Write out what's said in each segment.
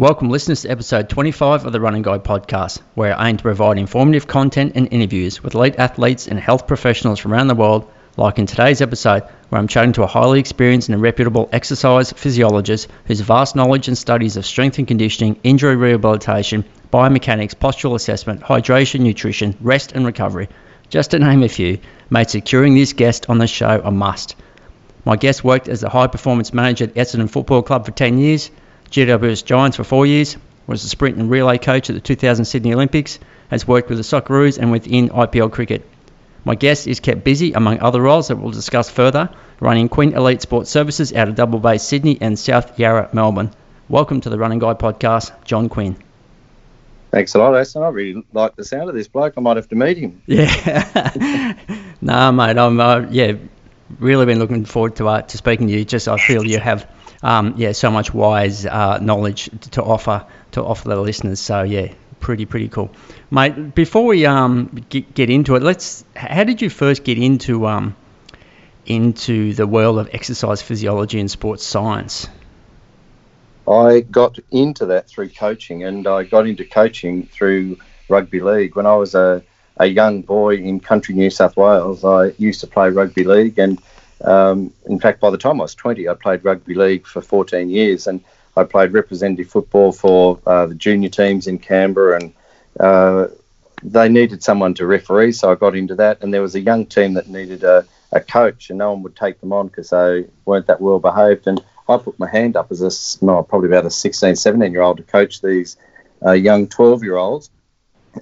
Welcome, listeners, to episode 25 of the Running Guy podcast, where I aim to provide informative content and interviews with elite athletes and health professionals from around the world, like in today's episode, where I'm chatting to a highly experienced and reputable exercise physiologist whose vast knowledge and studies of strength and conditioning, injury rehabilitation, biomechanics, postural assessment, hydration, nutrition, rest, and recovery, just to name a few, made securing this guest on the show a must. My guest worked as a high performance manager at Essendon Football Club for 10 years GWS Giants for four years, was the sprint and relay coach at the 2000 Sydney Olympics, has worked with the Socceroos and within IPL cricket. My guest is kept busy among other roles that we'll discuss further, running Quinn Elite Sports Services out of Double Bay, Sydney and South Yarra, Melbourne. Welcome to the Running Guy podcast, John Quinn. Thanks a lot, Aston. I really like the sound of this bloke. I might have to meet him. Yeah. nah, mate. I'm uh, yeah, really been looking forward to uh, to speaking to you. Just I feel you have um, yeah, so much wise uh, knowledge to offer to offer the listeners. So yeah, pretty pretty cool, mate. Before we um get, get into it, let's. How did you first get into um into the world of exercise physiology and sports science? I got into that through coaching, and I got into coaching through rugby league when I was a a young boy in country New South Wales. I used to play rugby league and um, in fact, by the time I was 20, I played rugby league for 14 years, and I played representative football for uh, the junior teams in Canberra, and uh, they needed someone to referee, so I got into that. And there was a young team that needed a, a coach, and no one would take them on because they weren't that well behaved. And I put my hand up as a no, probably about a 16, 17 year old to coach these uh, young 12 year olds,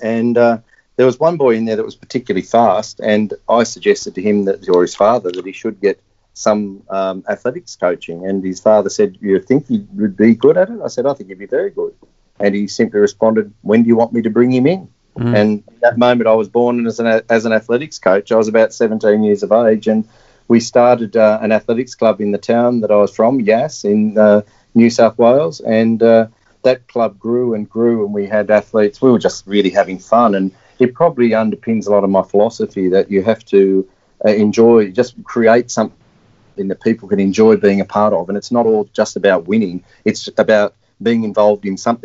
and uh, there was one boy in there that was particularly fast, and I suggested to him that, or his father, that he should get some um, athletics coaching. And his father said, "You think he would be good at it?" I said, "I think he'd be very good." And he simply responded, "When do you want me to bring him in?" Mm. And that moment, I was born as an as an athletics coach. I was about 17 years of age, and we started uh, an athletics club in the town that I was from, Yass, in uh, New South Wales, and uh, that club grew and grew, and we had athletes. We were just really having fun, and it probably underpins a lot of my philosophy that you have to uh, enjoy, just create something that people can enjoy being a part of. And it's not all just about winning, it's about being involved in something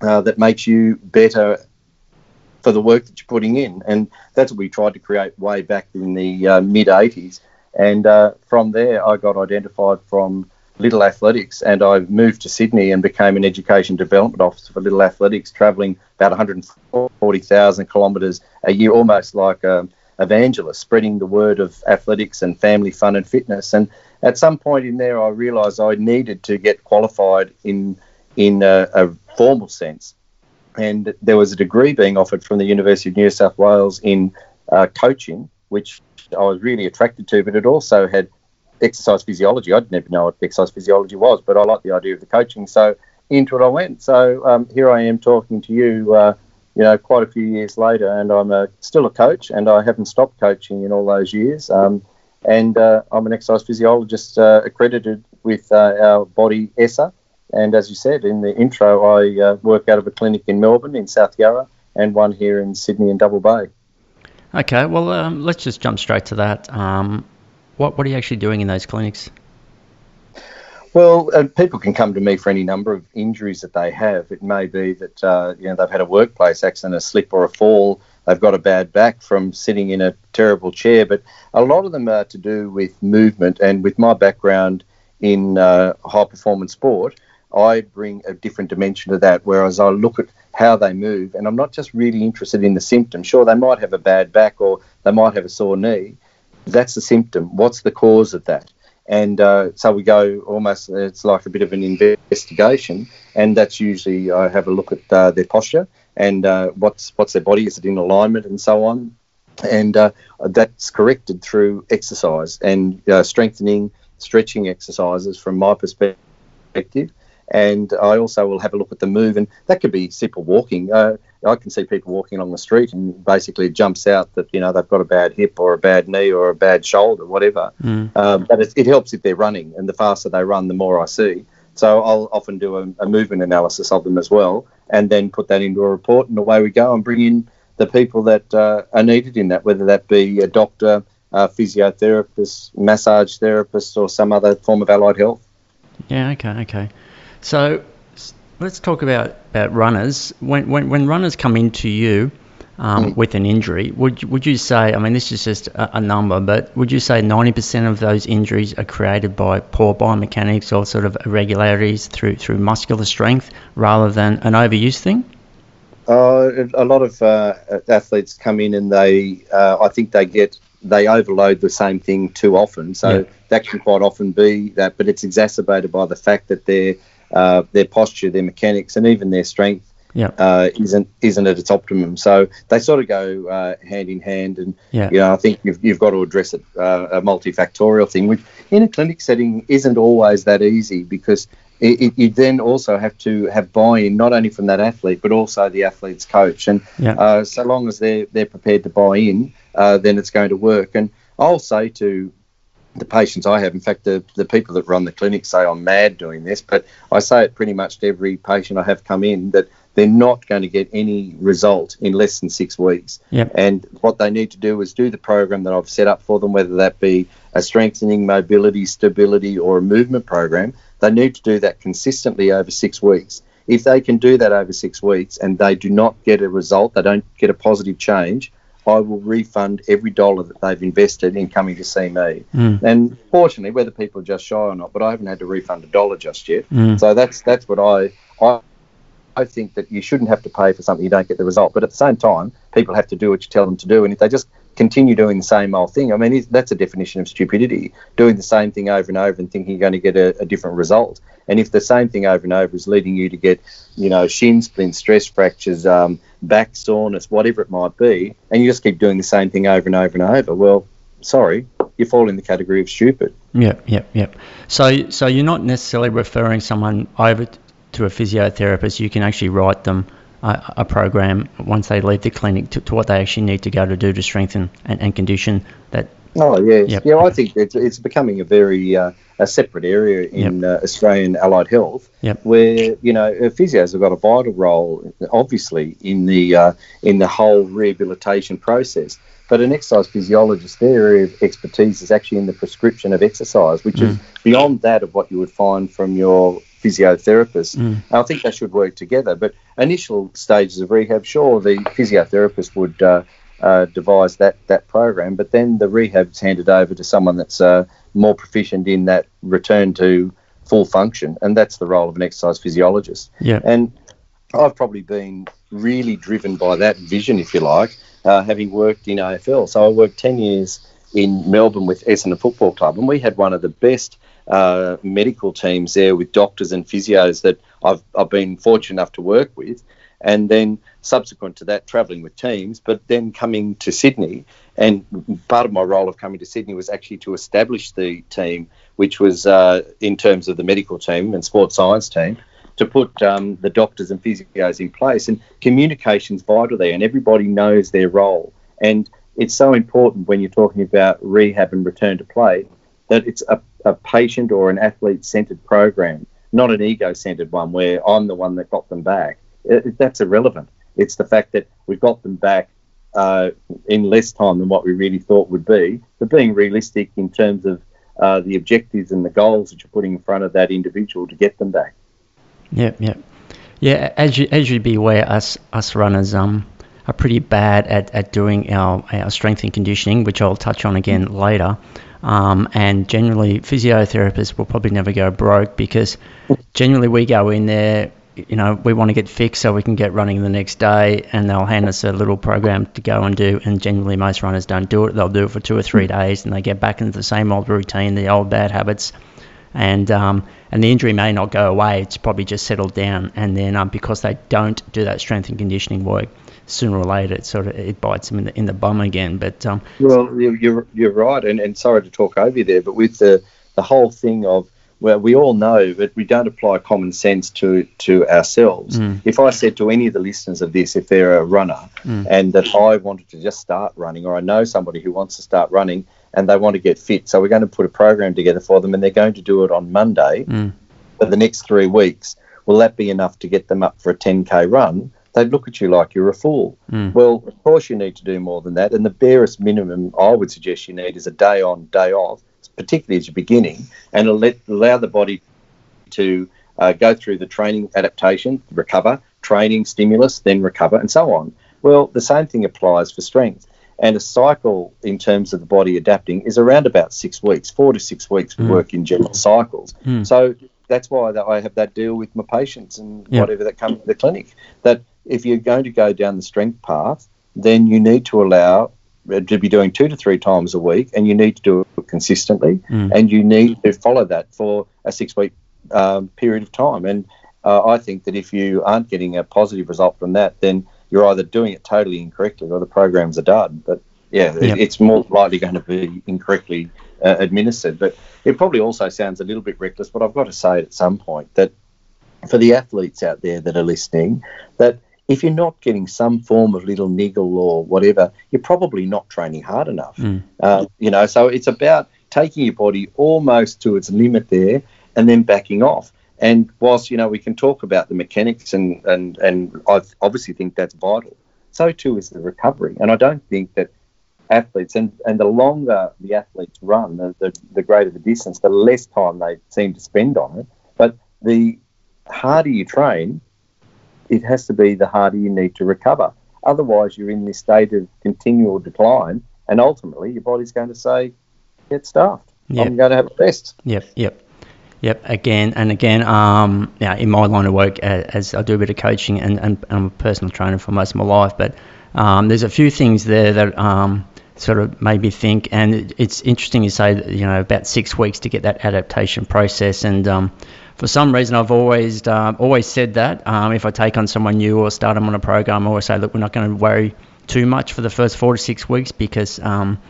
uh, that makes you better for the work that you're putting in. And that's what we tried to create way back in the uh, mid 80s. And uh, from there, I got identified from Little Athletics, and I moved to Sydney and became an education development officer for Little Athletics, travelling about 140,000 kilometres a year, almost like an evangelist, spreading the word of athletics and family fun and fitness. And at some point in there, I realised I needed to get qualified in in a, a formal sense, and there was a degree being offered from the University of New South Wales in uh, coaching, which I was really attracted to, but it also had exercise physiology. I didn't even know what exercise physiology was, but I liked the idea of the coaching. So into it I went. So um, here I am talking to you, uh, you know, quite a few years later, and I'm a, still a coach, and I haven't stopped coaching in all those years. Um, and uh, I'm an exercise physiologist uh, accredited with uh, our body ESSA. And as you said in the intro, I uh, work out of a clinic in Melbourne in South Yarra and one here in Sydney in Double Bay. Okay, well, um, let's just jump straight to that. Um, what what are you actually doing in those clinics? Well, uh, people can come to me for any number of injuries that they have. It may be that uh, you know they've had a workplace accident, a slip or a fall. They've got a bad back from sitting in a terrible chair, but a lot of them are to do with movement. And with my background in uh, high performance sport, I bring a different dimension to that. Whereas I look at how they move, and I'm not just really interested in the symptom. Sure, they might have a bad back or they might have a sore knee, that's the symptom. What's the cause of that? And uh, so we go almost, it's like a bit of an investigation. And that's usually, I have a look at uh, their posture and uh, what's, what's their body, is it in alignment and so on. And uh, that's corrected through exercise and uh, strengthening, stretching exercises from my perspective and I also will have a look at the move, and that could be simple walking. I can see people walking along the street, and basically jumps out that you know they've got a bad hip or a bad knee or a bad shoulder, whatever. Mm. Um, but it, it, helps if they're running, and the faster they run, the more I see. So I'll often do a, a, movement analysis of them as well, and then put that into a report, and away we go, and bring in the people that uh, are needed in that, whether that be a doctor, a physiotherapist, massage therapist, or some other form of allied health. Yeah. Okay. Okay. So let's talk about, about runners. When, when, when runners come into you um, mm. with an injury, would, would you say, I mean, this is just a, a, number, but would you say 90% of those injuries are created by poor biomechanics or sort of irregularities through, through muscular strength rather than an overuse thing? Uh, a lot of uh, athletes come in and they, uh, I think they get, they overload the same thing too often. So yeah. that can quite often be that, but it's exacerbated by the fact that their uh, their posture, their mechanics, and even their strength yeah. Uh, isn't isn't at its optimum. So they sort of go uh, hand in hand, and yeah. you know I think you've, you've got to address it uh, a multifactorial thing, which in a clinic setting isn't always that easy because it, it, you then also have to have buy-in not only from that athlete but also the athlete's coach, and yeah. uh, so long as they're they're prepared to buy in, uh, then it's going to work. And I'll say to the patients I have, in fact, the, the people that run the clinic say I'm mad doing this, but I say it pretty much to every patient I have come in that they're not going to get any result in less than six weeks. Yep. And what they need to do is do the program that I've set up for them, whether that be a strengthening, mobility, stability, or a movement program. They need to do that consistently over six weeks. If they can do that over six weeks and they do not get a result, they don't get a positive change, I will refund every dollar that they've invested in coming to see me. Mm. And fortunately, whether people are just shy or not, but I haven't had to refund a dollar just yet. Mm. So that's that's what I I I think that you shouldn't have to pay for something you don't get the result. But at the same time, people have to do what you tell them to do. And if they just continue doing the same old thing, I mean, that's a definition of stupidity, doing the same thing over and over and thinking you're going to get a, a different result. And if the same thing over and over is leading you to get, you know, shin splints, stress fractures, um, back soreness, whatever it might be, and you just keep doing the same thing over and over and over, well, sorry, you fall in the category of stupid. Yep, yep, yep. So, so you're not necessarily referring someone over to a physiotherapist, you can actually write them a, a program once they leave the clinic to, to, what they actually need to go to do to strengthen and, and condition that. Oh yes, yep. yeah. I think it's, it's becoming a very uh, a separate area in yep. uh, Australian allied health, yep. where you know physios have got a vital role, obviously in the uh, in the whole rehabilitation process. But an exercise physiologist, their area of expertise is actually in the prescription of exercise, which mm. is beyond that of what you would find from your physiotherapist. Mm. I think they should work together. But initial stages of rehab, sure, the physiotherapist would uh, uh, devise that that program, but then the rehab's handed over to someone that's uh, more proficient in that return to full function, and that's the role of an exercise physiologist. Yeah. And I've probably been really driven by that vision, if you like, uh, having worked in AFL. So I worked ten years in Melbourne with Essendon Football Club, and we had one of the best uh, medical teams there with doctors and physios that I've, I've been fortunate enough to work with. And then subsequent to that, travelling with teams, but then coming to Sydney. And part of my role of coming to Sydney was actually to establish the team, which was uh, in terms of the medical team and sports science team, to put um, the doctors and physios in place. And communication's vital there, and everybody knows their role. And it's so important when you're talking about rehab and return to play that it's a, a patient or an athlete centered program, not an ego centered one where I'm the one that got them back. It, that's irrelevant. It's the fact that we've got them back uh, in less time than what we really thought would be, but being realistic in terms of uh, the objectives and the goals that you're putting in front of that individual to get them back. Yeah, yeah, yeah. As you as you'd be aware, us us runners um are pretty bad at, at doing our, our strength and conditioning, which I'll touch on again later. Um, and generally, physiotherapists will probably never go broke because generally we go in there, you know, we want to get fixed so we can get running the next day, and they'll hand us a little program to go and do. And generally, most runners don't do it. They'll do it for two or three days, and they get back into the same old routine, the old bad habits, and um, and the injury may not go away. It's probably just settled down, and then um, because they don't do that strength and conditioning work, sooner or later it sort of it bites them in the in the bum again. But um, well, you're you're right, and, and sorry to talk over you there, but with the the whole thing of well, we all know that we don't apply common sense to to ourselves. Mm. If I said to any of the listeners of this, if they're a runner mm. and that I wanted to just start running, or I know somebody who wants to start running and they want to get fit, so we're going to put a program together for them, and they're going to do it on Monday mm. for the next three weeks. Will that be enough to get them up for a 10k run? they'd look at you like you're a fool. Mm. Well, of course, you need to do more than that. And the barest minimum I would suggest you need is a day on, day off, particularly as you're beginning, and let, allow the body to uh, go through the training, adaptation, recover, training, stimulus, then recover, and so on. Well, the same thing applies for strength. And a cycle in terms of the body adapting is around about six weeks, four to six weeks. We mm. work in general cycles. Mm. So that's why I have that deal with my patients and yep. whatever that come to the clinic. That if you're going to go down the strength path, then you need to allow uh, to be doing two to three times a week, and you need to do it consistently, mm. and you need to follow that for a six week um, period of time. And uh, I think that if you aren't getting a positive result from that, then you're either doing it totally incorrectly or the programs are done. But yeah, yep. it's more likely going to be incorrectly uh, administered. But it probably also sounds a little bit reckless, but I've got to say at some point that for the athletes out there that are listening, that if you're not getting some form of little niggle or whatever, you're probably not training hard enough. Mm. Uh, you know, so it's about taking your body almost to its limit there and then backing off. And whilst you know we can talk about the mechanics and and and I obviously think that's vital, so too is the recovery. And I don't think that athletes and, and the longer the athletes run, the, the, the greater the distance, the less time they seem to spend on it. But the harder you train, it has to be the harder you need to recover. Otherwise, you're in this state of continual decline, and ultimately, your body's going to say, "Get stuffed. Yep. I'm going to have a rest." Yep, yep. Yep, again and again. Um, yeah, in my line of work, as I do a bit of coaching and, and, I'm a personal trainer for most of my life, but um, there's a few things there that um, sort of made me think. And it's interesting you say, that, you know, about six weeks to get that adaptation process. And um, for some reason, I've always uh, always said that um, if I take on someone new or start them on a program, I always say, look, we're not going to worry too much for the first four to six weeks because um,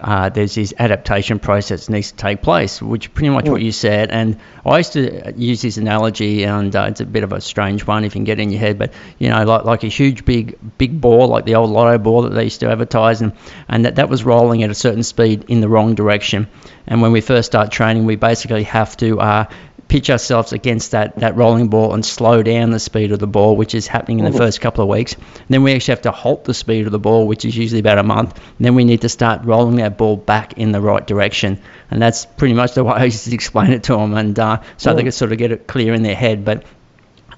uh, there's this adaptation process that needs to take place, which pretty much what you said. And I used to use this analogy, and uh, it's a bit of a strange one if you can get in your head, but you know, like like a huge big big ball, like the old lotto ball that they used to advertise, and and that that was rolling at a certain speed in the wrong direction. And when we first start training, we basically have to uh, pitch ourselves against that, that rolling ball and slow down the speed of the ball, which is happening in the first couple of weeks. And then we actually have to halt the speed of the ball, which is usually about a month. And then we need to start rolling that ball back in the right direction. And that's pretty much the way I used to explain it to them, and uh, so they could sort of get it clear in their head. But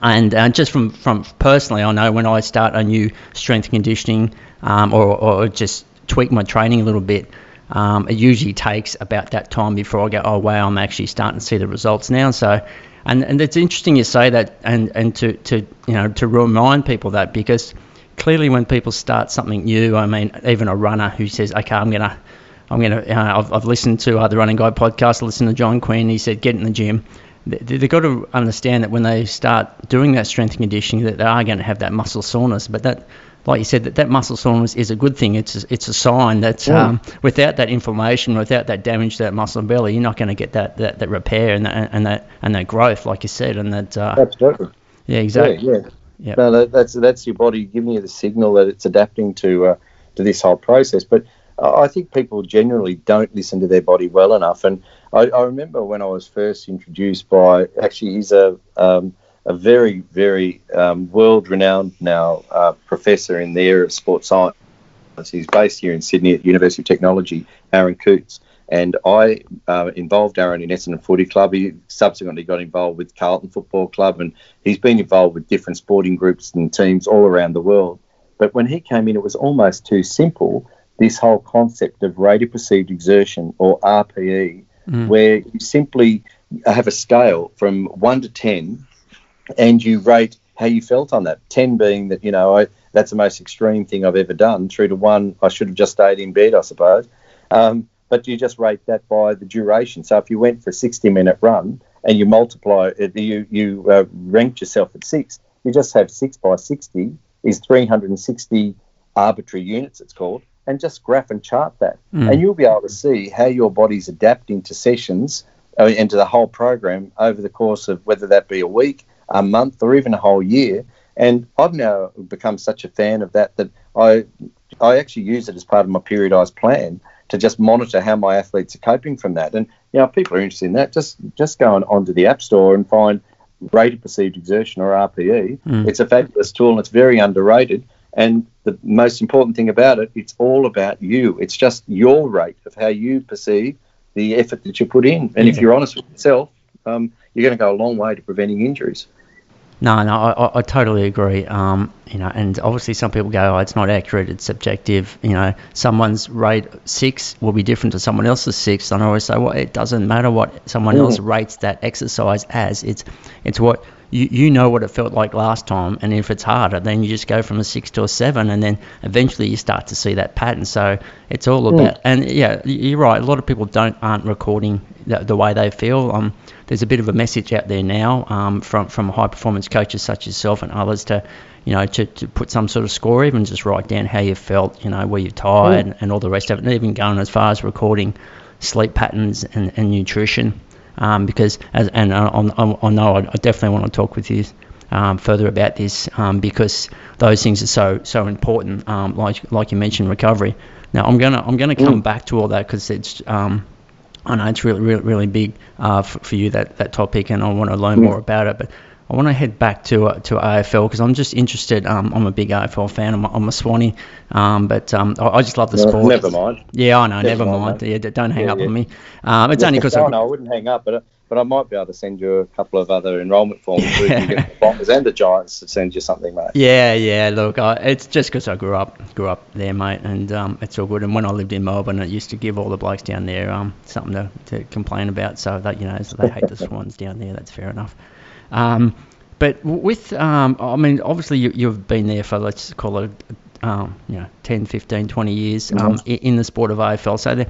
and uh, just from, from personally, I know when I start a new strength conditioning um, or, or just tweak my training a little bit, um, it usually takes about that time before I go, oh wow, I'm actually starting to see the results now. So, and and it's interesting you say that, and and to to you know to remind people that because clearly when people start something new, I mean even a runner who says, okay, I'm gonna I'm gonna uh, I've, I've listened to uh, the Running Guy podcast, listened to John Quinn, he said get in the gym. They, they've got to understand that when they start doing that strength and conditioning, that they are going to have that muscle soreness, but that like you said, that, that muscle soreness is a good thing. It's a, it's a sign that yeah. um, without that inflammation, without that damage to that muscle and belly, you're not going to get that, that, that repair and that, and that and that growth, like you said, and that. Uh, Absolutely. Yeah, exactly. Yeah, yeah. Yep. No, that's that's your body giving you the signal that it's adapting to uh, to this whole process. But I think people generally don't listen to their body well enough. And I, I remember when I was first introduced by actually he's a um, a very, very um, world renowned now uh, professor in the area of sports science. He's based here in Sydney at University of Technology, Aaron Coutts. And I uh, involved Aaron in Essendon Footy Club. He subsequently got involved with Carlton Football Club, and he's been involved with different sporting groups and teams all around the world. But when he came in, it was almost too simple this whole concept of rate of perceived exertion, or RPE, mm. where you simply have a scale from 1 to 10 and you rate how you felt on that. 10 being that, you know, I, that's the most extreme thing I've ever done, through to one, I should have just stayed in bed, I suppose. Um, but you just rate that by the duration. So if you went for a 60 minute run and you multiply you, you uh, ranked yourself at six, you just have six by 60 is 360 arbitrary units, it's called, and just graph and chart that. Mm. And you'll be able to see how your body's adapting to sessions uh, and to the whole program over the course of whether that be a week, a month, or even a whole year. And I've now become such a fan of that that I I actually use it as part of my periodized plan to just monitor how my athletes are coping from that. And you know, if people are interested in that, just just go on onto the App Store and find rate of perceived exertion or RPE. Mm. It's a fabulous tool and it's very underrated. And the most important thing about it, it's all about you. It's just your rate of how you perceive the effort that you put in. And yeah. if you're honest with yourself, um, you're going to go a long way to preventing injuries. No, no, I, I totally agree. Um, you know, and obviously some people go, oh, it's not accurate, it's subjective. You know, someone's rate six will be different to someone else's six. And I always say, well, it doesn't matter what someone mm. else rates that exercise as. It's, it's what you, you know what it felt like last time, and if it's harder, then you just go from a six to a seven, and then eventually you start to see that pattern. So it's all hmm. about, mm. and yeah, you're right. A lot of people don't aren't recording the, the way they feel. Um, there's a bit of a message out there now um, from from high performance coaches such as yourself and others to, you know, to, to put some sort of score, even just write down how you felt, you know, were you're tired, mm. and all the rest of it, and even going as far as recording sleep patterns and, and nutrition um, because as and I, I, I know I definitely want to talk with you um, further about this um, because those things are so so important. Um, like like you mentioned, recovery. Now I'm gonna I'm gonna come mm. back to all that because it's um, I know it's really really really big uh, for, for, you that that topic, and I want to learn mm. more about it. But I want to head back to uh, to AFL because I'm just interested. Um, I'm a big AFL fan. I'm, I'm a Swanee, um, but um, I, I, just love the no, sport. Never mind. Yeah, I know. Never, never mind. mind. Yeah, don't hang yeah, up yeah. on me. Um, it's only because I, I wouldn't hang up, but but I might be able to send you a couple of other enrolment forms where you can get the Bombers and the Giants to send you something, mate. Yeah, yeah. Look, I, it's just because I grew up grew up there, mate, and um, it's all good. And when I lived in Melbourne, it used to give all the blokes down there um, something to, to complain about. So that you know, so they hate the Swans down there. That's fair enough. Um, but with, um, I mean, obviously you, have been there for, let's call it, um, you know, 10, 15, 20 years um, mm-hmm. in, the sport of AFL. So there,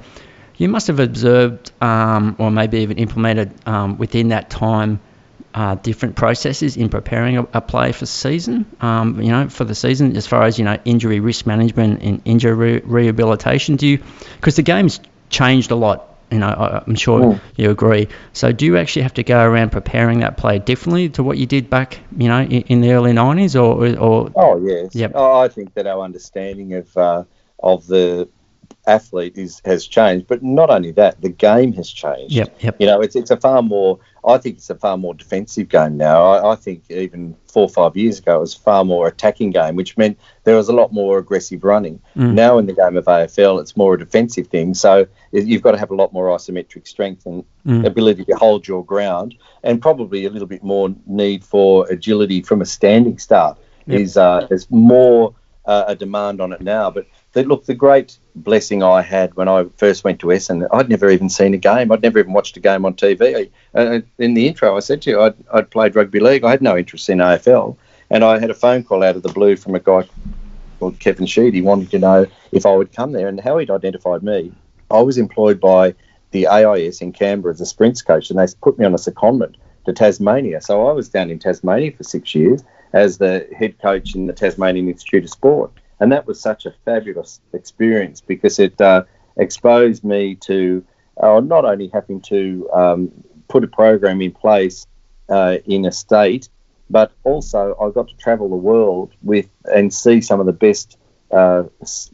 you must have observed um, or maybe even implemented um, within that time uh, different processes in preparing a, a play for season, um, you know, for the season as far as, you know, injury risk management and injury re- rehabilitation. Do you, because the game's changed a lot you know, I'm sure mm. you agree. So, do you actually have to go around preparing that play differently to what you did back, you know, in, in the early '90s, or, or? Oh yes. Yep. Oh, I think that our understanding of uh, of the athlete is has changed, but not only that, the game has changed. Yep, yep. You know, it's it's a far more. I think it's a far more defensive game now. I, I, think even four or five years ago, it was far more attacking game, which meant there was a lot more aggressive running. Mm. Now in the game of AFL, it's more a defensive thing. So you've got to have a lot more isometric strength and mm. ability to hold your ground, and probably a little bit more need for agility from a standing start. Yep. Is uh, there's more uh, a demand on it now, but the, look, the great blessing I had when I first went to Essendon, I'd never even seen a game. I'd never even watched a game on TV. Uh, in the intro, I said to you, I'd, I'd played rugby league. I had no interest in AFL. And I had a phone call out of the blue from a guy called Kevin Sheedy. He wanted to know if I would come there and how he'd identified me. I was employed by the AIS in Canberra as a sprints coach, and they put me on a secondment to Tasmania. So I was down in Tasmania for six years as the head coach in the Tasmanian Institute of Sport and that was such a fabulous experience because it uh, exposed me to uh, not only having to um, put a program in place uh, in a state, but also I got to travel the world with and see some of the best uh,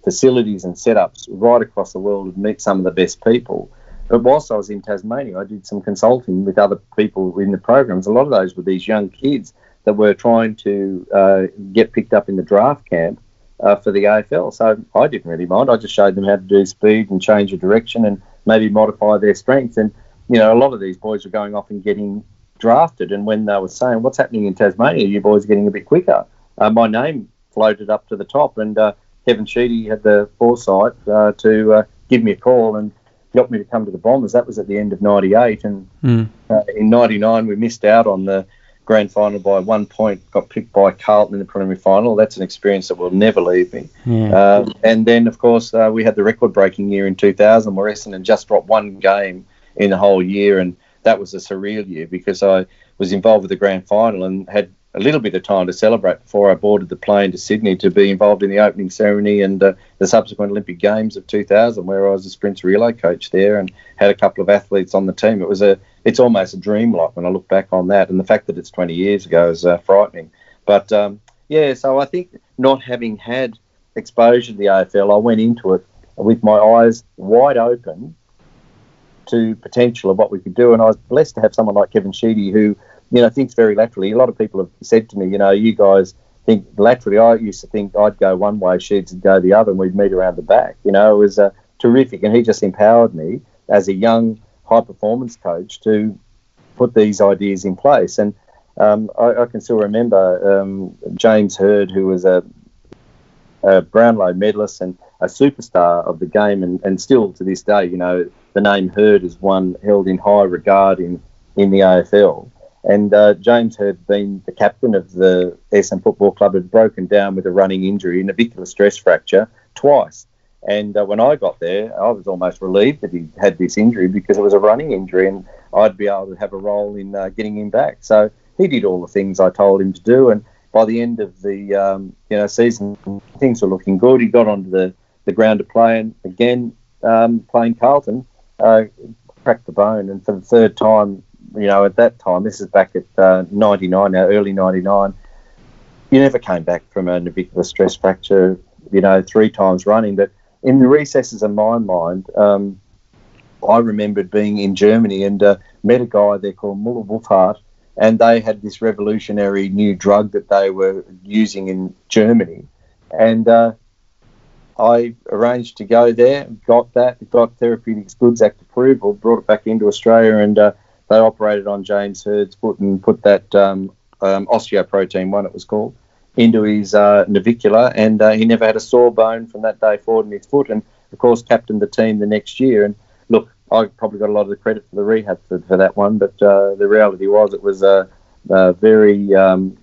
facilities and setups right across the world and meet some of the best people. But whilst I was in Tasmania, I did some consulting with other people in the programs. A lot of those were these young kids that were trying to uh, get picked up in the draft camp uh, for the AFL. So I didn't really mind. I just showed them how to do speed and change of direction and maybe modify their strengths. And you know, a lot of these boys were going off and getting drafted. And when they were saying, "What's happening in Tasmania? You boys are getting a bit quicker," uh, my name floated up to the top, and uh, Kevin Sheedy had the foresight uh, to uh, give me a call and got me to come to the Bombers. That was at the end of '98, and mm. in '99 we missed out on the grand final by one point, got picked by Carlton in the preliminary final. That's an experience that will never leave me. Yeah. Um, and then, of course, uh, we had the record breaking year in 2000 where Essendon just dropped one game in the whole year. And that was a surreal year because I was involved with the grand final and had a little bit of time to celebrate before I boarded the plane to Sydney to be involved in the opening ceremony and uh, the subsequent Olympic Games of 2000, where I was a sprint relay coach there and had a couple of athletes on the team. It was a it's almost a dream like when I look back on that, and the fact that it's 20 years ago is uh, frightening. But um, yeah, so I think not having had exposure to the AFL, I went into it with my eyes wide open to potential of what we could do, and I was blessed to have someone like Kevin Sheedy who you know thinks very laterally. A lot of people have said to me, you know, you guys think laterally. I used to think I'd go one way, would go the other, and we'd meet around the back. You know, it was uh, terrific, and he just empowered me as a young high performance coach to put these ideas in place. And um, I, I, can still remember um, James Hird, who was a, a, Brownlow medalist and a superstar of the game, and, and still to this day, you know, the name Hird is one held in high regard in, in the AFL. And uh, James had been the captain of the Essendon Football Club, had broken down with a running injury, navicular stress fracture, twice. And uh, when I got there, I was almost relieved that he had this injury because it was a running injury, and I'd be able to have a role in uh, getting him back. So he did all the things I told him to do, and by the end of the um, you know season, things were looking good. He got onto the, the ground to play, and again um, playing Carlton, uh, cracked the bone, and for the third time, you know, at that time, this is back at uh, 99, now early 99, you never came back from a navicular stress fracture, you know, three times running. But in the recesses of my mind, um, I remembered being in Germany and uh, met a guy there called Muller Wohlfahrt, and they had this revolutionary new drug that they were using in Germany. And uh, I arranged to go there, got that, got Therapeutics Goods Act approval, brought it back into Australia, and uh, they operated on James Hird's foot and put that um, um, osteoprotein one, it was called, into his uh, navicular, and uh, he never had a sore bone from that day forward in his foot. And of course, captained the team the next year. And look, I probably got a lot of the credit for the rehab for, for that one, but uh, the reality was it was a, a very um,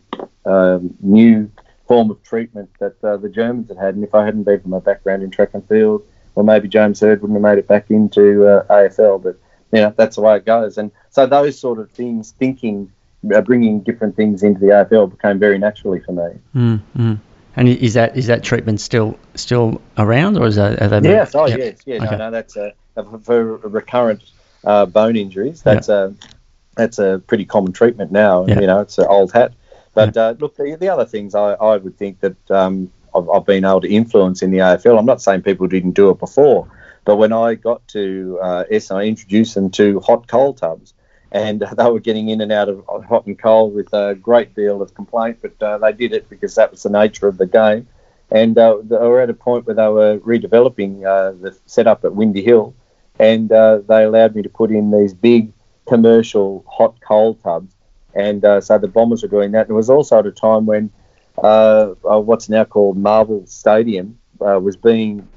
um, new form of treatment that uh, the Germans had had. And if I hadn't been from my background in track and field, well, maybe James Hird wouldn't have made it back into uh, AFL. But you know, that's the way it goes. And so those sort of things, thinking, uh, bringing different things into the AFL became very naturally for me. Mm, And is that is that treatment still still around, or is that? Are they yes, oh yep. yes, yeah. Okay. No, no, that's a, for recurrent uh, bone injuries. That's yep. a that's a pretty common treatment now. Yep. You know, it's an old hat. But uh, look, the, the other things I, I would think that um, I've, I've, been able to influence in the AFL. I'm not saying people didn't do it before, but when I got to uh, S, I introduced them to hot cold tubs, and they were getting in and out of hot and cold with a great deal of complaint. But uh, they did it because that was the nature of the game, and uh, they were at a point where they were redeveloping uh, the setup at Windy Hill, and uh, they allowed me to put in these big commercial hot cold tubs, and uh, so the Bombers were doing that. There was also at a time when what's now called Marvel Stadium was being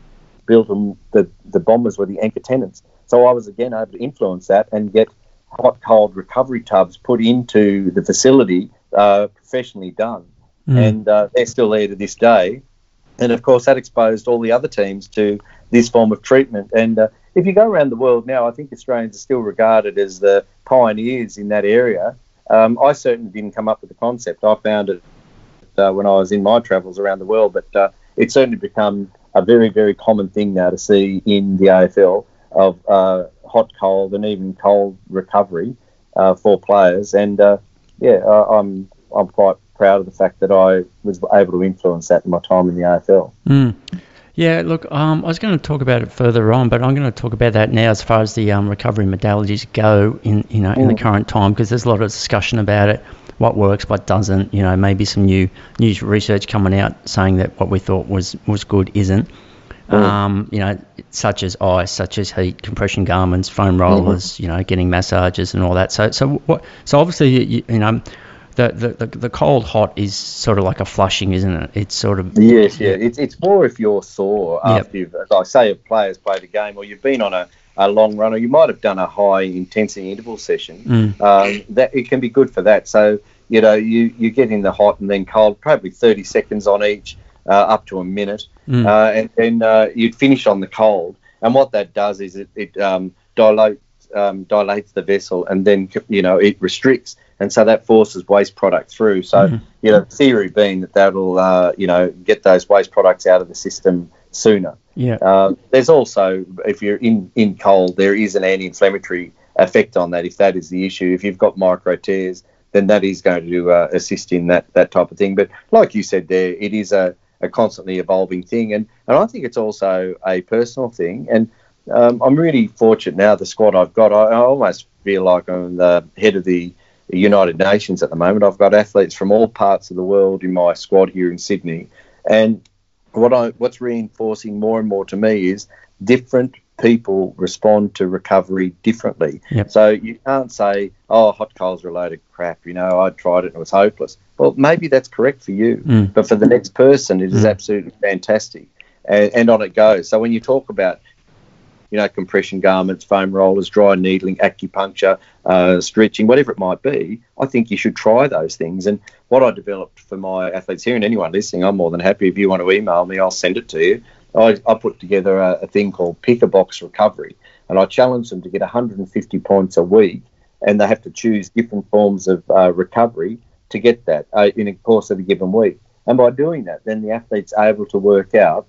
built and the, the bombers were the anchor tenants. So I was again able to influence that and get hot cold recovery tubs put into the facility uh, professionally done. Mm. And uh, they're still there to this day. And of course, that exposed all the other teams to this form of treatment. And uh, if you go around the world now, I think Australians are still regarded as the pioneers in that area. Um, I certainly didn't come up with the concept. I found it uh, when I was in my travels around the world, but uh, it's certainly become a very, very common thing now to see in the AFL of uh, hot, cold, and even cold recovery uh, for players. And uh, yeah, I'm I'm quite proud of the fact that I was able to influence that in my time in the AFL. Mm. Yeah, look, um, I was going to talk about it further on, but I'm going to talk about that now as far as the um, recovery modalities go in you know in the mm. current time because there's a lot of discussion about it what works, what doesn't. You know, maybe some new news research coming out saying that what we thought was was good isn't. Mm. Um, you know, such as ice, such as heat, compression garments, foam rollers. Mm-hmm. You know, getting massages and all that. So, so what? So obviously, you, you know. The, the, the, cold hot is sort of like a flushing, isn't it? It's sort of yes, yeah. It's, it's more if you're sore after yep. you've, like say, a player's played a game or you've been on a, a long run, or you might have done a high intensity interval session. Mm. Um, that it can be good for that. So you know, you you get in the hot and then cold, probably 30 seconds on each, uh, up to a minute, mm. uh, and then uh, you'd finish on the cold. And what that does is it, it um, dilates um, dilates the vessel, and then you know it restricts, and so that forces waste product through. So mm-hmm. you know, theory being that that'll uh, you know get those waste products out of the system sooner. Yeah. Uh, there's also, if you're in, in cold, there is an anti-inflammatory effect on that if that is the issue. If you've got micro tears, then that is going to uh, assist in that, that type of thing. But like you said there, it is a, a constantly evolving thing. And, and I think it's also a personal thing. And um, I'm really fortunate now, the squad I've got, I, I almost feel like I'm the head of the United Nations at the moment. I've got athletes from all parts of the world in my squad here in Sydney. And what I what's reinforcing more and more to me is different people respond to recovery differently. Yep. So you can't say, "Oh, hot coals are a load of crap." You know, I tried it and it was hopeless. Well, maybe that's correct for you, Mm. but for the next person, it is Mm. absolutely fantastic, and, and on it goes. So when you talk about you know, compression garments, foam rollers, dry needling, acupuncture, uh, stretching, whatever it might be, I think you should try those things. And what I developed for my athletes here, and anyone listening, I'm more than happy if you want to email me, I'll send it to you. I, I put together a, a thing called Pick a Box Recovery, and I challenge them to get 150 points a week, and they have to choose different forms of uh, recovery to get that uh, in the course of a given week. And by doing that, then the athlete's able to work out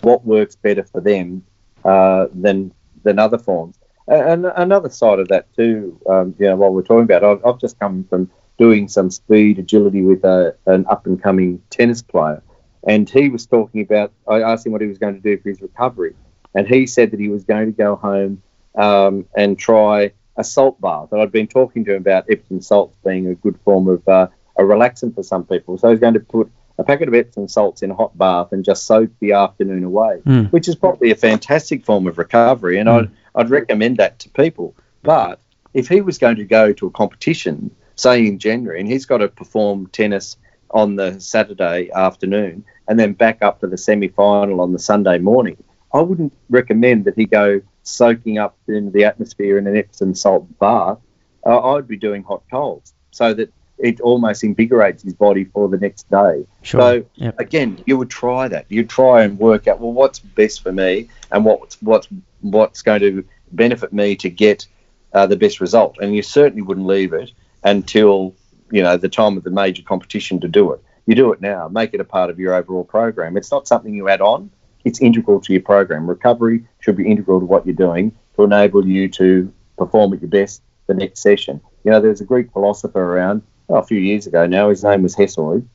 what works better for them uh, than than other forms. And another side of that too, um, you know, while we're talking about, I've, I've just come from doing some speed agility with a, an up and coming tennis player, and he was talking about. I asked him what he was going to do for his recovery, and he said that he was going to go home um, and try a salt bath. And I'd been talking to him about Epsom salts being a good form of uh, a relaxant for some people, so he's going to put a packet of Epsom salts in a hot bath and just soak the afternoon away, Mm. which is probably a fantastic form of recovery. And Mm. I'd, I'd recommend that to people. But if he was going to go to a competition, say in January, and he's got to perform tennis on the Saturday afternoon and then back up to the semi final on the Sunday morning, I wouldn't recommend that he go soaking up into the atmosphere in an Epsom salt bath. Uh, I'd be doing hot coals so that it almost invigorates his body for the next day. Sure. So Yep. again, you would try that. You try and work out well what's best for me and what's what's what's going to benefit me to get uh, the best result. And you certainly wouldn't leave it until you know the time of the major competition to do it. You do it now. Make it a part of your overall program. It's not something you add on. It's integral to your program. Recovery should be integral to what you're doing to enable you to perform at your best the next session. You know, there's a Greek philosopher around oh, a few years ago now. His name was Hesiod.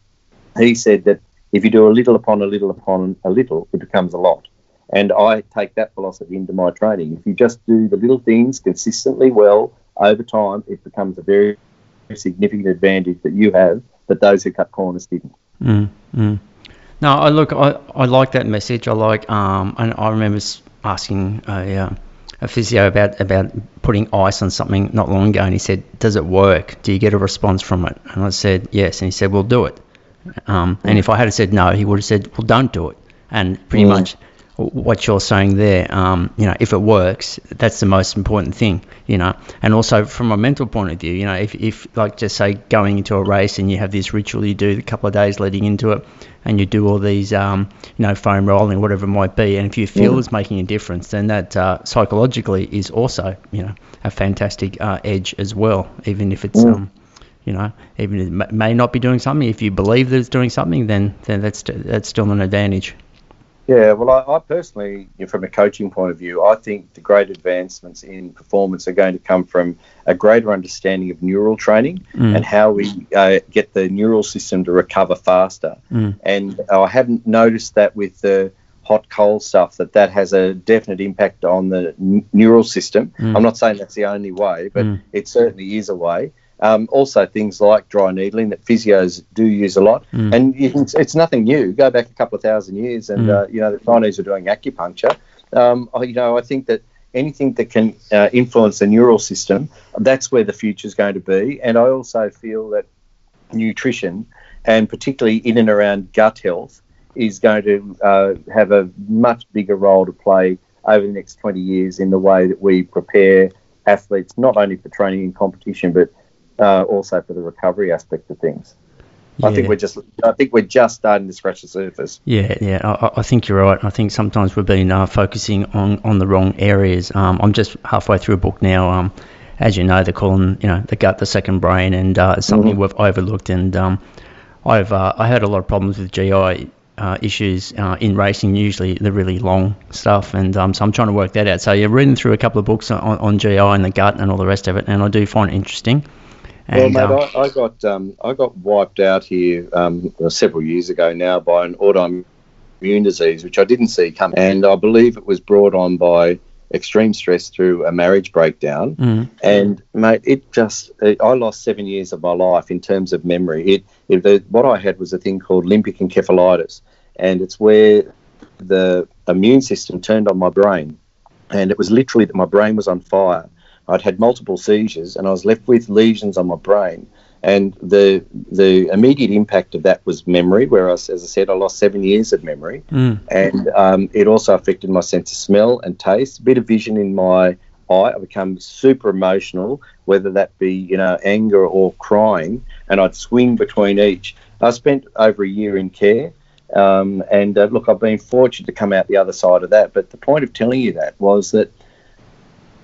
He said that if you do a little upon a little upon a little, it becomes a lot. And I take that philosophy into my training. If you just do the little things consistently well over time, it becomes a very significant advantage that you have that those who cut corners didn't. Mm, mm. No, I look, I, I like that message. I like, um, and I remember asking a, uh, a physio about about putting ice on something not long ago, and he said, "Does it work? Do you get a response from it?" And I said, "Yes," and he said, "Well, do it." Um, and if I had said no, he would have said, "Well, don't do it." And pretty Mm. much what you're saying there, um, you know, if it works, that's the most important thing, you know. And also from a mental point of view, you know, if, if like just say going into a race and you have this ritual you do a couple of days leading into it, and you do all these, um, you know, foam rolling, whatever it might be, and if you feel Mm. it's making a difference, then that uh, psychologically is also, you know, a fantastic uh, edge as well, even if it's. Mm. Um, you know, even if it may not be doing something. If you believe that it's doing something, then then that's that's still an advantage. Yeah, well, I, I personally, you know, from a coaching point of view, I think the great advancements in performance are going to come from a greater understanding of neural training Mm. and how we uh, get the neural system to recover faster. Mm. And I haven't noticed that with the hot cold stuff that that has a definite impact on the n- neural system. Mm. I'm not saying that's the only way, but Mm. it certainly is a way. Um, also, things like dry needling that physios do use a lot, Mm. and you can, it's nothing new. Go back a couple of thousand years, and Mm. uh, you know the Chinese are doing acupuncture. Um, I- you know, I think that anything that can uh, influence the neural system, that's where the future is going to be. And I also feel that nutrition, and particularly in and around gut health, is going to uh, have a much bigger role to play over the next 20 years in the way that we prepare athletes, not only for training and competition, but uh, also for the recovery aspect of things. I think we're just, I think we're just starting to scratch the surface. Yeah, yeah, I, I- think you're right. I think sometimes we've been uh, focusing on, on the wrong areas. Um, I'm just halfway through a book now. Um, as you know, they're calling you know the gut the second brain, and uh, it's something Mhm. we've overlooked. And um, I've uh, I had a lot of problems with GI uh, issues uh, in racing. Usually the really long stuff, and um, so I'm trying to work that out. So you're yeah, reading through a couple of books on, on GI and the gut and all the rest of it, and I do find it interesting. And, well, mate, um, I, I got um, I got wiped out here um, several years ago now by an autoimmune disease, which I didn't see coming, and I believe it was brought on by extreme stress through a marriage breakdown. mm, And mate, it just it, I lost seven years of my life in terms of memory. It, it the, what I had was a thing called limbic encephalitis, and it's where the immune system turned on my brain and it was literally that my brain was on fire. I'd had multiple seizures, and I was left with lesions on my brain. And the the immediate impact of that was memory, where I, as I said, I lost seven years of memory, Mm. and um, it also affected my sense of smell and taste, a bit of vision in my eye. I became super emotional, whether that be you know anger or crying, and I'd swing between each. I spent over a year in care, um, and uh, look, I've been fortunate to come out the other side of that. But the point of telling you that was that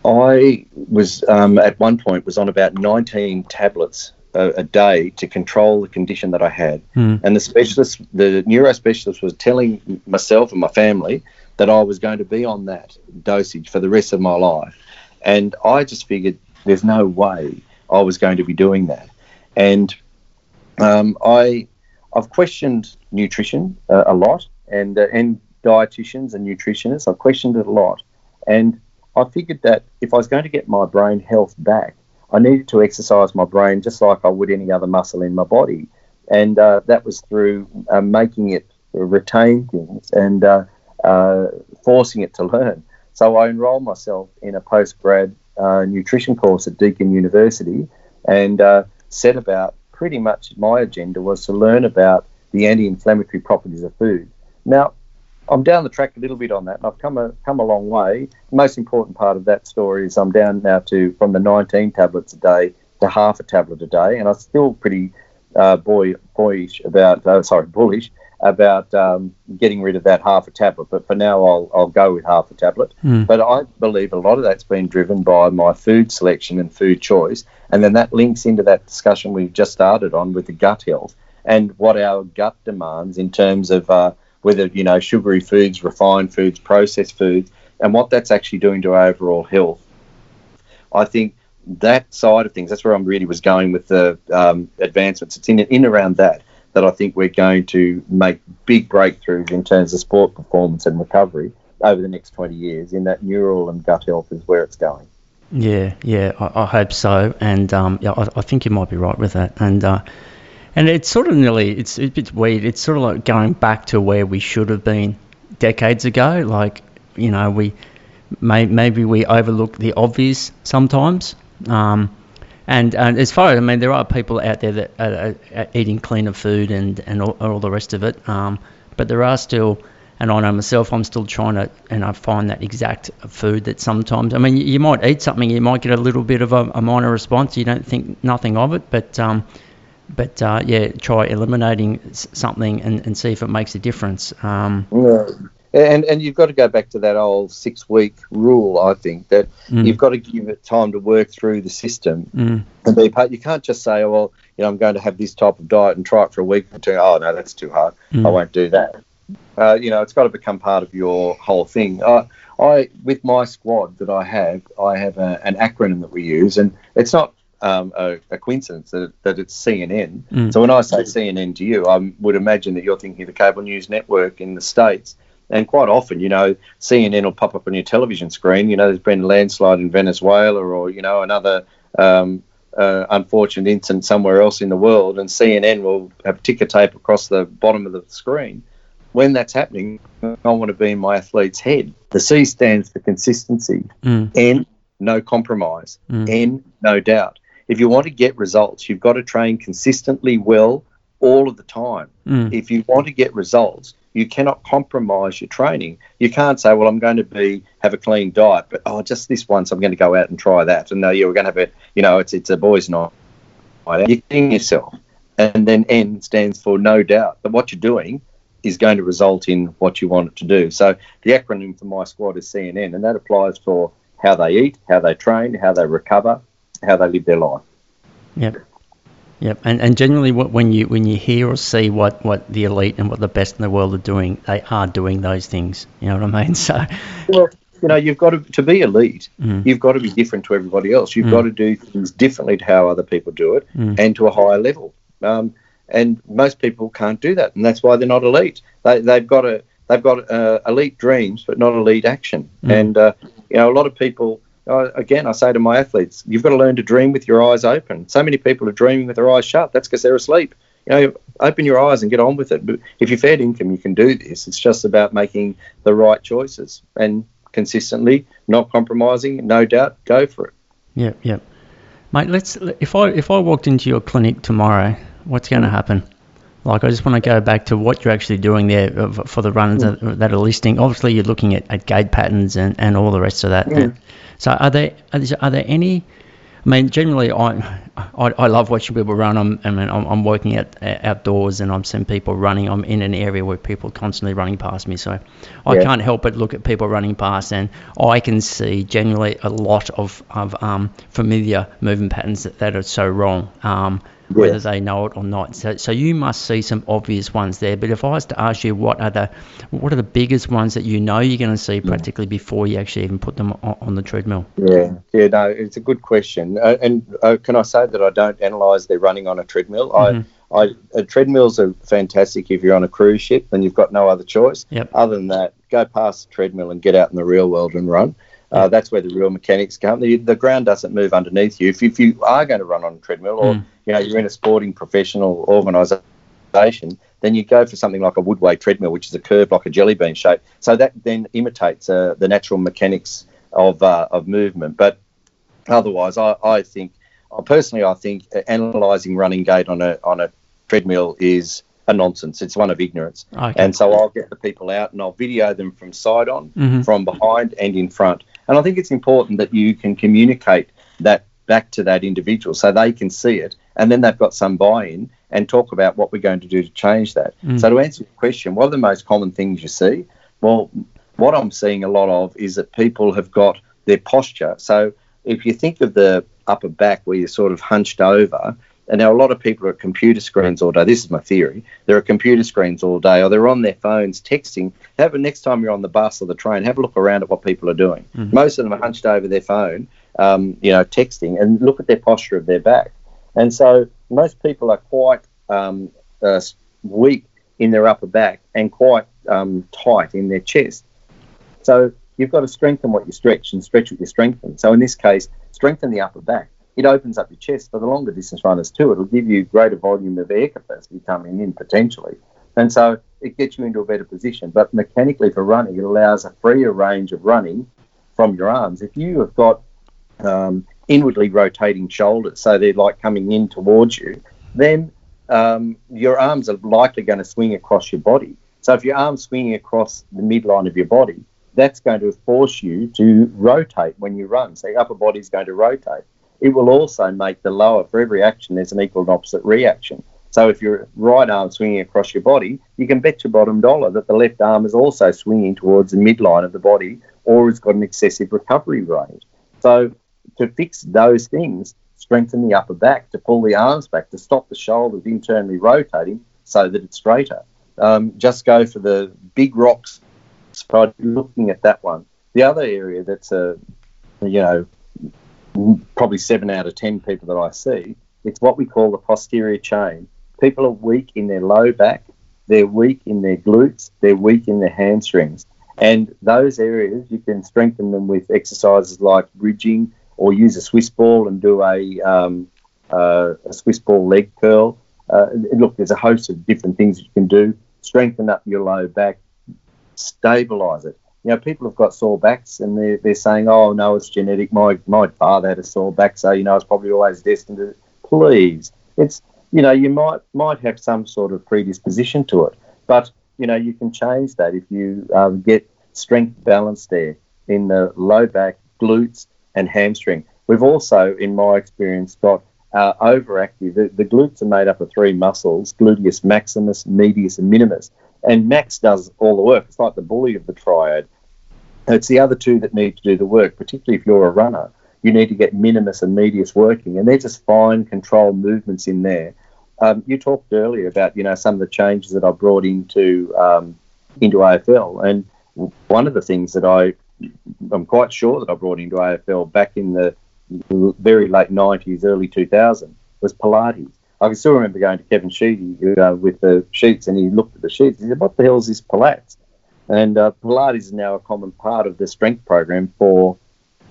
I was um, at one point was on about 19 tablets a, a day to control the condition that I had, Mm. and the specialist, the neuro specialist, was telling myself and my family that I was going to be on that dosage for the rest of my life, and I just figured there's no way I was going to be doing that, and um, I I've questioned nutrition uh, a lot and uh, and dietitians and nutritionists. I've questioned it a lot, and I figured that if I was going to get my brain health back, I needed to exercise my brain just like I would any other muscle in my body, and uh, that was through uh, making it retain things and uh, uh, forcing it to learn. So I enrolled myself in a postgrad uh, nutrition course at Deakin University, and uh, set about pretty much my agenda was to learn about the anti-inflammatory properties of food. Now, I'm down the track a little bit on that, and I've come a come a long way. The most important part of that story is I'm down now to from the 19 tablets a day to half a tablet a day, and I'm still pretty uh, boy boyish about uh, sorry bullish about um, getting rid of that half a tablet. But for now, I'll I'll go with half a tablet. Mm. But I believe a lot of that's been driven by my food selection and food choice, and then that links into that discussion we've just started on with the gut health and what our gut demands in terms of uh, whether you know sugary foods, refined foods, processed foods, and what that's actually doing to our overall health. I think that side of things, that's where I'm really was going with the um, advancements. It's in in around that that I think we're going to make big breakthroughs in terms of sport performance and recovery over the next 20 years. In that neural and gut health is where it's going. Yeah, yeah, I, I hope so, and um, yeah, I, I think you might be right with that, and uh, and it's sort of nearly, it's bit weird. It's sort of like going back to where we should have been decades ago. Like, you know, we may, maybe we overlook the obvious sometimes. Um, and and as far as I mean, there are people out there that are, are, are eating cleaner food and and all, all the rest of it. Um, but there are still and I know myself, I'm still trying to, and I find that exact food that sometimes, I mean, you, you might eat something, you might get a little bit of a, a minor response, you don't think nothing of it, but, um, but uh, yeah, try eliminating something and, and see if it makes a difference. Um, Yeah. And and you've got to go back to that old six week rule. I think that Mm. you've got to give it time to work through the system mm, and be part. You can't just say, oh, well, you know, I'm going to have this type of diet and try it for a week or two. Oh no, that's too hard. I Mm. won't do that. Uh, you know, it's got to become part of your whole thing. Uh, I with my squad that I have, I have a, an acronym that we use, and it's not um, a, a coincidence that, that it's CNN. Mm. So when I say CNN to you, I would imagine that you're thinking of the cable news network in the states. And quite often, you know, CNN will pop up on your television screen. You know, there's been a landslide in Venezuela, or you know, another um, uh, unfortunate incident somewhere else in the world, and CNN will have ticker tape across the bottom of the screen. When that's happening, I want to be in my athlete's head. The C stands for consistency. mm, N, no compromise. Mm. N, no doubt. If you want to get results, you've got to train consistently well all of the time. mm, If you want to get results, you cannot compromise your training. You can't say, "Well, I'm going to be have a clean diet, but oh, just this once, I'm going to go out and try that." And no, yeah, we're going to have a, you know, it's it's a boys' night. You're kidding yourself. And then N stands for no doubt that what you're doing is going to result in what you want it to do. So the acronym for my squad is CNN, and that applies for how they eat, how they train, how they recover, how they live their life. yep. Yep, and, and generally, what, when you when you hear or see what, what the elite and what the best in the world are doing, they are doing those things. You know what I mean? So, Well, you know, you've got to to be elite. Mm. You've got to be different to everybody else. You've Mm. got to do things differently to how other people do it, Mm. and to a higher level. Um, and most people can't do that, and that's why they're not elite. They they've got a they've got uh, elite dreams, but not elite action. Mm. And uh, you know, a lot of people. Again, I say to my athletes, you've got to learn to dream with your eyes open. So many people are dreaming with their eyes shut. That's because they're asleep. You know, open your eyes and get on with it. But if you're fair income, you can do this. It's just about making the right choices and consistently, not compromising, no doubt, go for it. Yep, yep. Mate, let's if I if I walked into your clinic tomorrow, what's going to happen? Like, I just want to go back to what you're actually doing there for the runners mm. that are listing. Obviously, you're looking at, at gait patterns and, and all the rest of that. Mm. So, are there are there any I mean, generally, I, I, I love watching people run. I'm, I mean, I'm, I'm working at, outdoors and I'm seeing people running. I'm in an area where people are constantly running past me, so I yeah. can't help but look at people running past, and I can see generally a lot of of um, familiar movement patterns that, that are so wrong. Um, whether they know it or not. So, so you must see some obvious ones there. But if I was to ask you, what are the what are the biggest ones that you know you're going to see practically before you actually even put them on, on the treadmill? Yeah, yeah, no, it's a good question. Uh, and uh, can I say that I don't analyse their running on a treadmill? Mm-hmm. I, I uh, treadmills are fantastic if you're on a cruise ship and you've got no other choice. Yep. Other than that, go past the treadmill and get out in the real world and run. Uh, that's where the real mechanics come. The, the ground doesn't move underneath you. If, if you are going to run on a treadmill or mm. you know you're in a sporting professional organisation, then you go for something like a Woodway treadmill, which is a curved like a jelly bean shape. So that then imitates uh, the natural mechanics of uh, of movement. But otherwise, I, I think personally, I think analysing running gait on a on a treadmill is a nonsense. It's one of ignorance. Okay. And so I'll get the people out and I'll video them from side on, mm-hmm. from behind, and in front. And I think it's important that you can communicate that back to that individual so they can see it and then they've got some buy in and talk about what we're going to do to change that. Mm. So, to answer your question, what are the most common things you see? Well, what I'm seeing a lot of is that people have got their posture. So, if you think of the upper back where you're sort of hunched over, and now a lot of people are at computer screens all day. This is my theory. They're at computer screens all day, or they're on their phones texting. Have a next time you're on the bus or the train, have a look around at what people are doing. Mm-hmm. Most of them are hunched over their phone, um, you know, texting, and look at their posture of their back. And so most people are quite um, uh, weak in their upper back and quite um, tight in their chest. So you've got to strengthen what you stretch and stretch what you strengthen. So in this case, strengthen the upper back it opens up your chest for the longer distance runners too. It'll give you greater volume of air capacity coming in potentially. And so it gets you into a better position. But mechanically for running, it allows a freer range of running from your arms. If you have got um, inwardly rotating shoulders, so they're like coming in towards you, then um, your arms are likely going to swing across your body. So if your arm's swinging across the midline of your body, that's going to force you to rotate when you run. So your upper body is going to rotate it will also make the lower, for every action, there's an equal and opposite reaction. So if your right arm swinging across your body, you can bet your bottom dollar that the left arm is also swinging towards the midline of the body or has got an excessive recovery rate. So to fix those things, strengthen the upper back, to pull the arms back, to stop the shoulders internally rotating so that it's straighter. Um, just go for the big rocks looking at that one. The other area that's a, you know, probably seven out of ten people that I see, it's what we call the posterior chain. People are weak in their low back, they're weak in their glutes, they're weak in their hamstrings. And those areas, you can strengthen them with exercises like bridging or use a Swiss ball and do a, um, uh, a Swiss ball leg curl. Uh, look, there's a host of different things you can do. Strengthen up your low back, stabilize it you know, people have got sore backs and they're, they're saying, oh, no, it's genetic. My, my father had a sore back, so, you know, it's probably always destined to. Please. It's, you know, you might, might have some sort of predisposition to it, but, you know, you can change that if you um, get strength balance there in the low back, glutes, and hamstring. We've also, in my experience, got uh, overactive. The, the, glutes are made up of three muscles gluteus maximus, medius, and minimus. And max does all the work. It's like the bully of the triad. It's the other two that need to do the work, particularly if you're a runner. You need to get minimus and medius working, and they're just fine controlled movements in there. Um, you talked earlier about you know some of the changes that I brought into um, into AFL, and one of the things that I I'm quite sure that I brought into AFL back in the very late 90s, early 2000s was Pilates. I can still remember going to Kevin Sheedy uh, with the sheets, and he looked at the sheets. He said, "What the hell is this Pilates?" And uh, Pilates is now a common part of the strength program for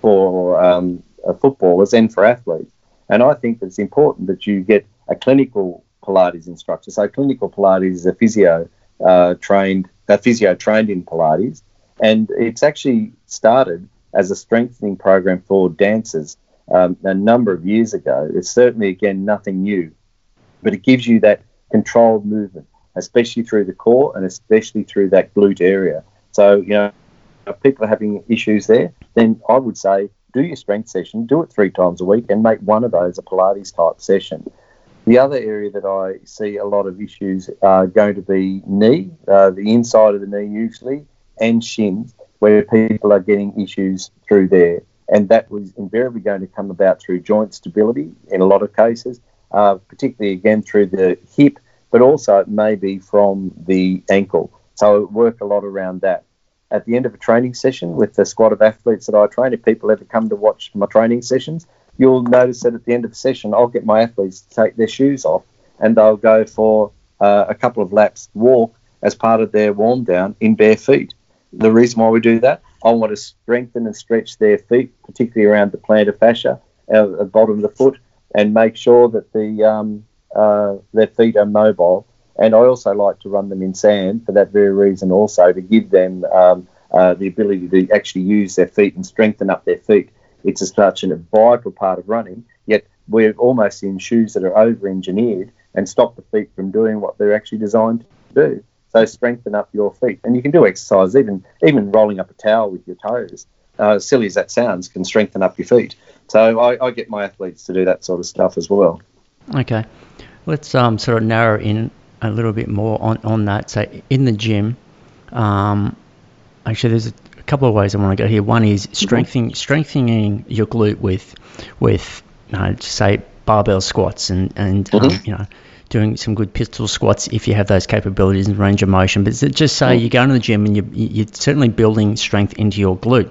for um, uh, footballers and for athletes. And I think that it's important that you get a clinical Pilates instructor. So clinical Pilates is a physio uh, trained, a physio trained in Pilates, And it's actually started as a strengthening program for dancers um, a number of years ago. It's certainly, again, nothing new, but it gives you that controlled movement, especially through the core and especially through that glute area. So, you know, if people are having issues there, then I would say do your strength session, do it three times a week, and make one of those a Pilates type session. The other area that I see a lot of issues are going to be knee, uh, the inside of the knee usually, and shins, where people are getting issues through there. And that was invariably going to come about through joint stability in a lot of cases, uh, particularly again through the hip, but also it may be from the ankle. So work a lot around that. At the end of a training session with the squad of athletes that I train, if people ever come to watch my training sessions, you'll notice that at the end of the session, I'll get my athletes to take their shoes off and they'll go for uh, a couple of laps walk as part of their warm down in bare feet. The reason why we do that, I want to strengthen and stretch their feet, particularly around the plantar fascia uh, at the bottom of the foot, and make sure that the um, uh, their feet are mobile. And I also like to run them in sand for that very reason, also to give them um, uh, the ability to actually use their feet and strengthen up their feet. It's a, such a vital part of running, yet we're almost in shoes that are over engineered and stop the feet from doing what they're actually designed to do. So strengthen up your feet, and you can do exercise even even rolling up a towel with your toes. Uh, silly as that sounds, can strengthen up your feet. So I, I, get my athletes to do that sort of stuff as well. Okay, let's um, sort of narrow in a little bit more on, on that. So in the gym, um, actually, there's a couple of ways I want to go here. One is mm-hmm. strengthening mm-hmm. strengthening your glute with with you know, say barbell squats and and um, mm-hmm. um, you know doing some good pistol squats if you have those capabilities and range of motion. But just say you go to the gym and you, you're certainly building strength into your glute.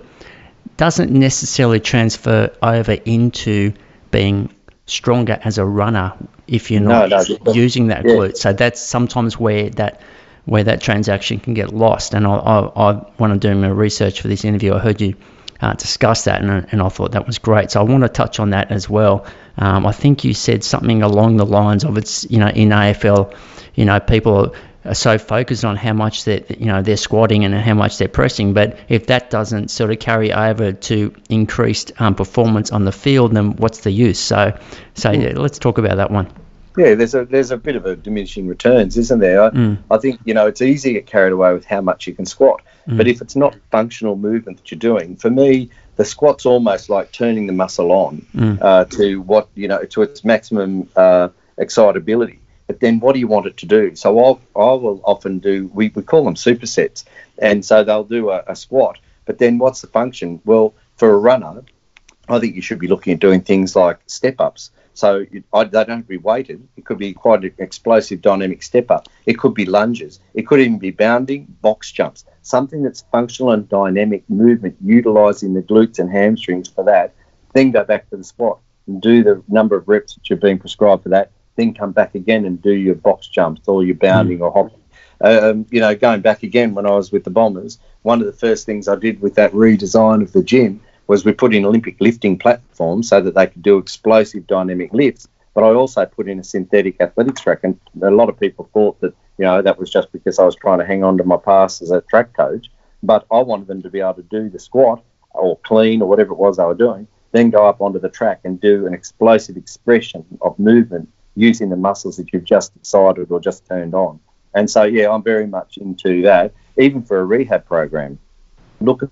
Doesn't necessarily transfer over into being stronger as a runner if you're not no, no, using that glute. So that's sometimes where that where that transaction can get lost. And I, I, I when I'm doing my research for this interview, I heard you uh, discuss that, and, and I thought that was great. So I want to touch on that as well. Um, I think you said something along the lines of it's, you know, in AFL, you know, people are so focused on how much that you know they're squatting and how much they're pressing, but if that doesn't sort of carry over to increased um, performance on the field, then what's the use? So, so yeah, let's talk about that one. Yeah, there's a there's a bit of a diminishing returns, isn't there? I, mm. I think you know it's easy to get carried away with how much you can squat, mm. but if it's not functional movement that you're doing, for me, the squat's almost like turning the muscle on mm. uh, to what you know to its maximum uh, excitability. But then, what do you want it to do? So I'll, I will often do we, we call them supersets, and so they'll do a, a squat. But then, what's the function? Well, for a runner, I think you should be looking at doing things like step ups. So I, they don't have to be weighted. It could be quite an explosive dynamic step up. It could be lunges. It could even be bounding, box jumps, something that's functional and dynamic movement, utilizing the glutes and hamstrings for that. Then go back to the squat and do the number of reps that you're being prescribed for that. Then come back again and do your box jumps or your bounding mm. or hopping. Um, you know, going back again when I was with the Bombers, one of the first things I did with that redesign of the gym was we put in Olympic lifting platforms so that they could do explosive dynamic lifts. But I also put in a synthetic athletics track, and a lot of people thought that you know that was just because I was trying to hang on to my past as a track coach. But I wanted them to be able to do the squat or clean or whatever it was they were doing, then go up onto the track and do an explosive expression of movement using the muscles that you've just excited or just turned on. And so, yeah, I'm very much into that. Even for a rehab program, look at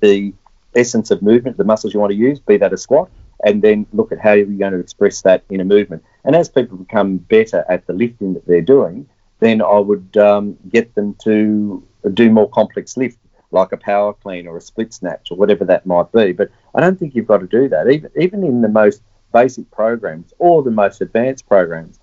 the essence of movement, the muscles you want to use, be that a squat, and then look at how you're going to express that in a movement. And as people become better at the lifting that they're doing, then I would um, get them to do more complex lift, like a power clean or a split snatch or whatever that might be. But I don't think you've got to do that, even even in the most basic programs or the most advanced programs.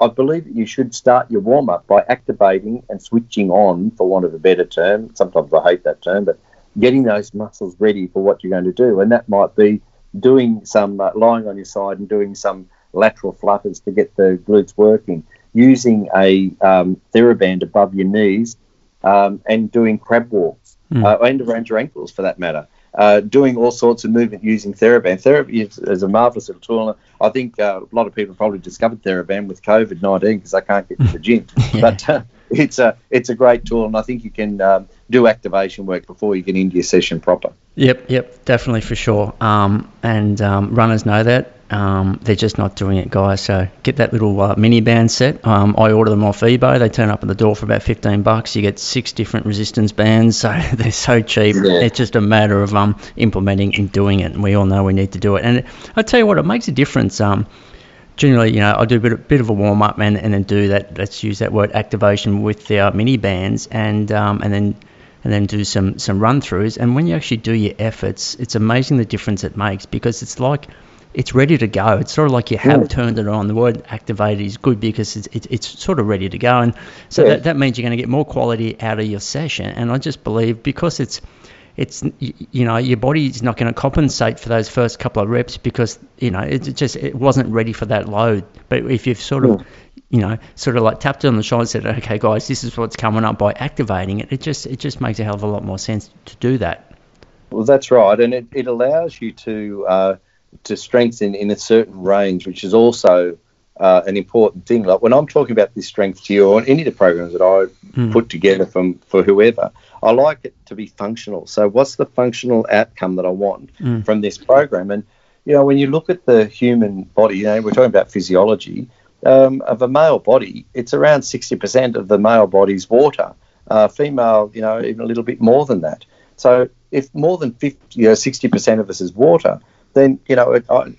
I believe that you should start your warm up by activating and switching on, for want of a better term. Sometimes I hate that term, but getting those muscles ready for what you're going to do. And that might be doing some uh, lying on your side and doing some lateral flutters to get the glutes working, using a um, TheraBand above your knees, um, and doing crab walks mm. uh, and around your ankles for that matter. Uh, doing all sorts of movement using TheraBand. Therapy is, is a marvelous little tool. I think uh, a lot of people probably discovered TheraBand with COVID 19 because they can't get to the gym. yeah. But uh, it's a it's a great tool, and I think you can um, do activation work before you get into your session proper. Yep, yep, definitely for sure. Um, and um, runners know that. Um, they're just not doing it, guys. So get that little uh, mini band set. Um, I order them off eBay. They turn up at the door for about 15 bucks. You get six different resistance bands, so they're so cheap. Yeah. It's just a matter of um, implementing and doing it. And we all know we need to do it. And I tell you what, it makes a difference. Um, generally, you know, I do a bit, a bit of a warm up and, and then do that. Let's use that word activation with the uh, mini bands, and um, and then and then do some some run throughs. And when you actually do your efforts, it's amazing the difference it makes because it's like it's ready to go. It's sort of like you have yeah. turned it on. The word activated is good because it's, it's, it's sort of ready to go. And so yeah. that, that means you're going to get more quality out of your session. And I just believe because it's, it's you know your body's not going to compensate for those first couple of reps because you know it just it wasn't ready for that load. But if you've sort of you know sort of like tapped it on the shoulder and said, okay guys, this is what's coming up by activating it, it just it just makes a hell of a lot more sense to do that. Well, that's right, and it, it allows you to uh, to strengthen in a certain range, which is also uh, an important thing. Like when I'm talking about this strength to you or any of the programs that I mm. put together from for whoever, I like it to be functional. So what's the functional outcome that I want mm. from this program? And you know, when you look at the human body, you know, we're talking about physiology um, of a male body. It's around 60% of the male body's water. Uh, female, you know, even a little bit more than that. So if more than 50, you know, 60% of us is water, then you know, I,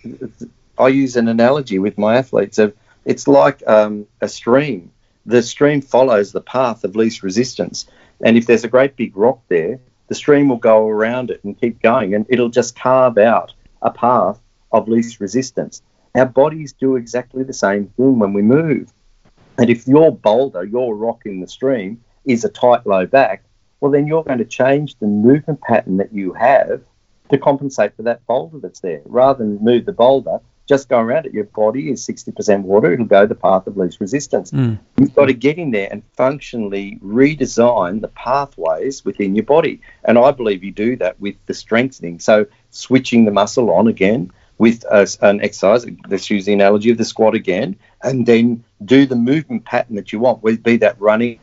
I, use an analogy with my athletes of it's like um, a stream. The stream follows the path of least resistance, and if there's a great big rock there, the stream will go around it and keep going, and it'll just carve out a path of least resistance. Our bodies do exactly the same thing when we move. And if your boulder, your rock in the stream, is a tight low back, well, then you're going to change the movement pattern that you have to compensate for that boulder that's there. Rather than move the boulder, just go around it. Your body is 60% water, it'll go the path of least resistance. Mm. You've got to get in there and functionally redesign the pathways within your body. And I believe you do that with the strengthening. So, switching the muscle on again with a, an exercise, let's use the analogy of the squat again, and then do the movement pattern that you want, be that running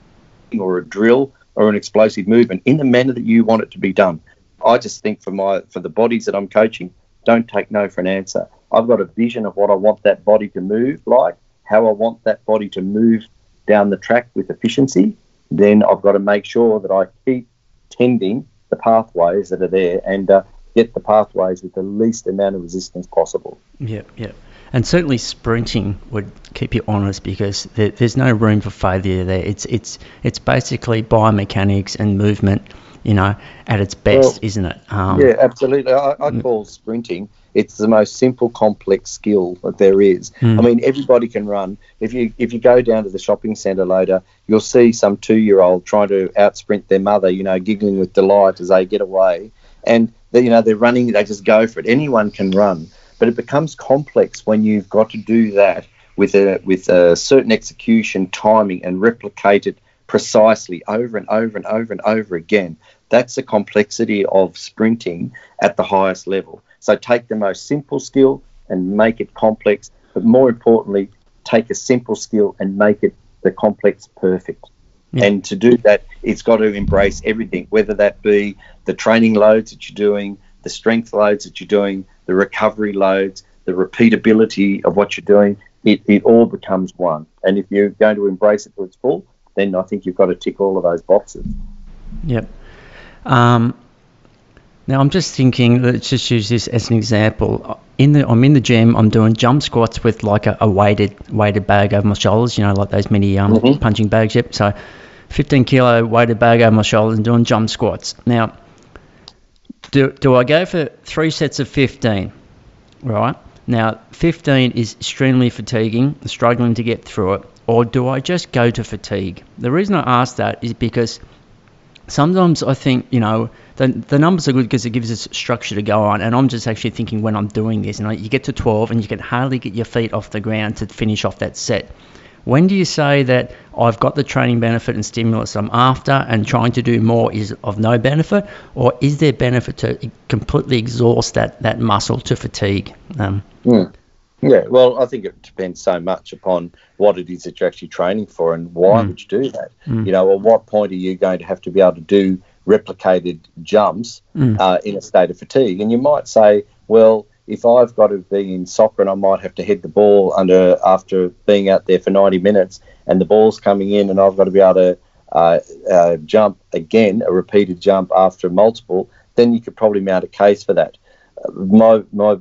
or a drill or an explosive movement in the manner that you want it to be done. I just think for my for the bodies that I'm coaching, don't take no for an answer. I've got a vision of what I want that body to move like, how I want that body to move down the track with efficiency. Then I've got to make sure that I keep tending the pathways that are there and uh, get the pathways with the least amount of resistance possible. Yep, yep. And certainly sprinting would keep you honest because there, there's no room for failure there. It's it's it's basically biomechanics and movement you know, at its best, well, isn't it? Um, yeah, absolutely. I, I, mm. call sprinting. It's the most simple, complex skill that there is. Mm. I mean, everybody can run. If you if you go down to the shopping centre later, you'll see some two year old trying to outsprint their mother. You know, giggling with delight as they get away, and they, you know they're running. They just go for it. Anyone can run, but it becomes complex when you've got to do that with a with a certain execution, timing, and replicate it precisely over and over and over and over again. That's the complexity of sprinting at the highest level. So take the most simple skill and make it complex, but more importantly, take a simple skill and make it the complex perfect. Yeah. And to do that, it's got to embrace everything, whether that be the training loads that you're doing, the strength loads that you're doing, the recovery loads, the repeatability of what you're doing. It, it all becomes one. And if you're going to embrace it to its full, then I think you've got to tick all of those boxes. Yep. Um, now I'm just thinking. Let's just use this as an example. In the, I'm in the gym. I'm doing jump squats with like a, a weighted weighted bag over my shoulders. You know, like those mini um, mm-hmm. punching bags. Yep. So, 15 kilo weighted bag over my shoulders and doing jump squats. Now, do do I go for three sets of 15? Right. Now, 15 is extremely fatiguing, struggling to get through it, or do I just go to fatigue? The reason I ask that is because sometimes I think, you know, the, the numbers are good because it gives us structure to go on. And I'm just actually thinking when I'm doing this, you know, you get to 12 and you can hardly get your feet off the ground to finish off that set. When do you say that I've got the training benefit and stimulus I'm after and trying to do more is of no benefit? Or is there benefit to completely exhaust that, that muscle to fatigue? Um, mm. Yeah, well, I think it depends so much upon what it is that you're actually training for and why mm. would you do that? Mm. You know, at what point are you going to have to be able to do replicated jumps mm. uh, in a state of fatigue. And you might say, well, if I've got to be in soccer and I might have to head the ball under after being out there for 90 minutes and the ball's coming in and I've got to be able to uh, uh, jump again, a repeated jump after multiple, then you could probably mount a case for that. Uh, my, my,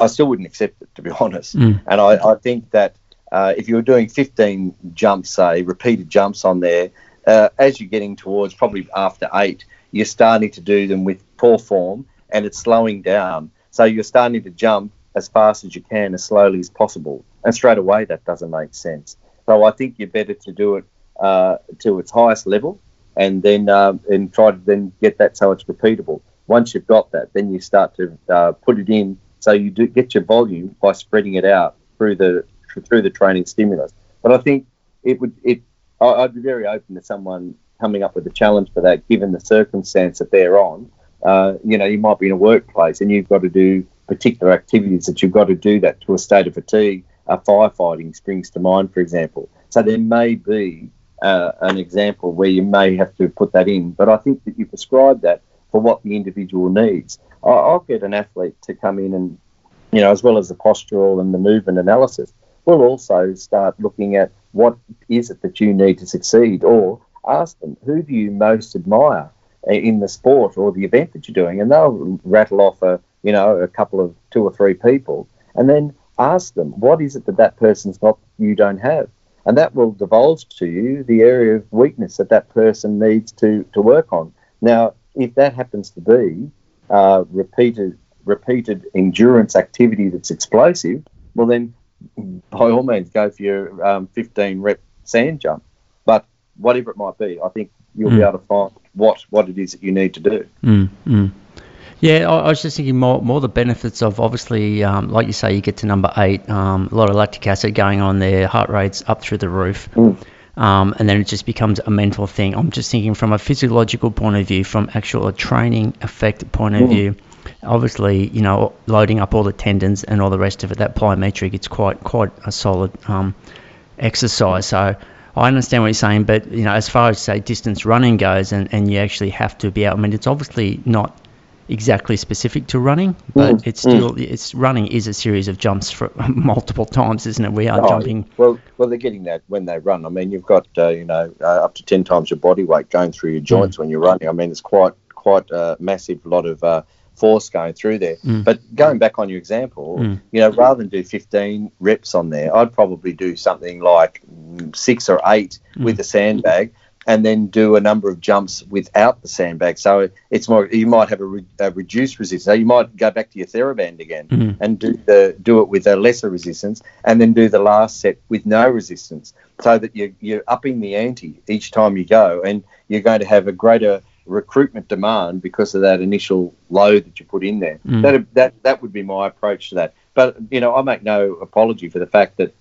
I still wouldn't accept it, to be honest. Mm. And I, I think that uh, if you were doing 15 jumps, say, repeated jumps on there, uh, as you're getting towards probably after eight, you're starting to do them with poor form and it's slowing down. So you're starting to jump as fast as you can, as slowly as possible. And straight away, that doesn't make sense. So I think you're better to do it uh, to its highest level and then um, and try to then get that so it's repeatable. Once you've got that, then you start to uh, put it in so you do get your volume by spreading it out through the through the training stimulus. But I think it would it I'd be very open to someone coming up with a challenge for that, given the circumstance that they're on. Uh, you know, you might be in a workplace and you've got to do particular activities that you've got to do that to a state of fatigue. Uh, firefighting springs to mind, for example. So there may be uh, an example where you may have to put that in, but I think that you prescribe that for what the individual needs. I'll get an athlete to come in and, you know, as well as the postural and the movement analysis, we'll also start looking at what is it that you need to succeed, or ask them who do you most admire in the sport or the event that you're doing, and they'll rattle off a you know a couple of two or three people, and then ask them what is it that that person's got you don't have, and that will divulge to you the area of weakness that that person needs to to work on. Now, if that happens to be uh, repeated repeated endurance activity that's explosive, well then by all means go for your um, 15 rep sand jump. But whatever it might be, I think you'll mm. be able to find what what it is that you need to do. Mm, mm. Yeah, I, I, was just thinking more more the benefits of obviously, um, like you say, you get to number eight, um, a lot of lactic acid going on there, heart rates up through the roof. Um, and then it just becomes a mental thing. I'm just thinking from a physiological point of view, from actual a training effect point of mm. view obviously, you know, loading up all the tendons and all the rest of it, that plyometric, it's quite quite a solid um, exercise. So I understand what you're saying, but you know, as far as say distance running goes, and, and you actually have to be out. I mean, it's obviously not exactly specific to running, but mm, it's still mm. it's running is a series of jumps for multiple times, isn't it? We are oh, jumping. Well, well, they're getting that when they run. I mean, you've got uh, you know uh, up to ten times your body weight going through your joints mm. when you're running. I mean, it's quite quite a massive lot of uh, force going through there. Mm. But going back on your example, mm. you know, rather than do 15 reps on there, I'd probably do something like six or eight mm. with a sandbag and then do a number of jumps without the sandbag. So it's more, you might have a, re, a reduced resistance. So you might go back to your TheraBand again mm. and do the do it with a lesser resistance and then do the last set with no resistance so that you're, you're upping the ante each time you go and you're going to have a greater recruitment demand because of that initial load that you put in there. Mm. That that that would be my approach to that. But you know, I make no apology for the fact that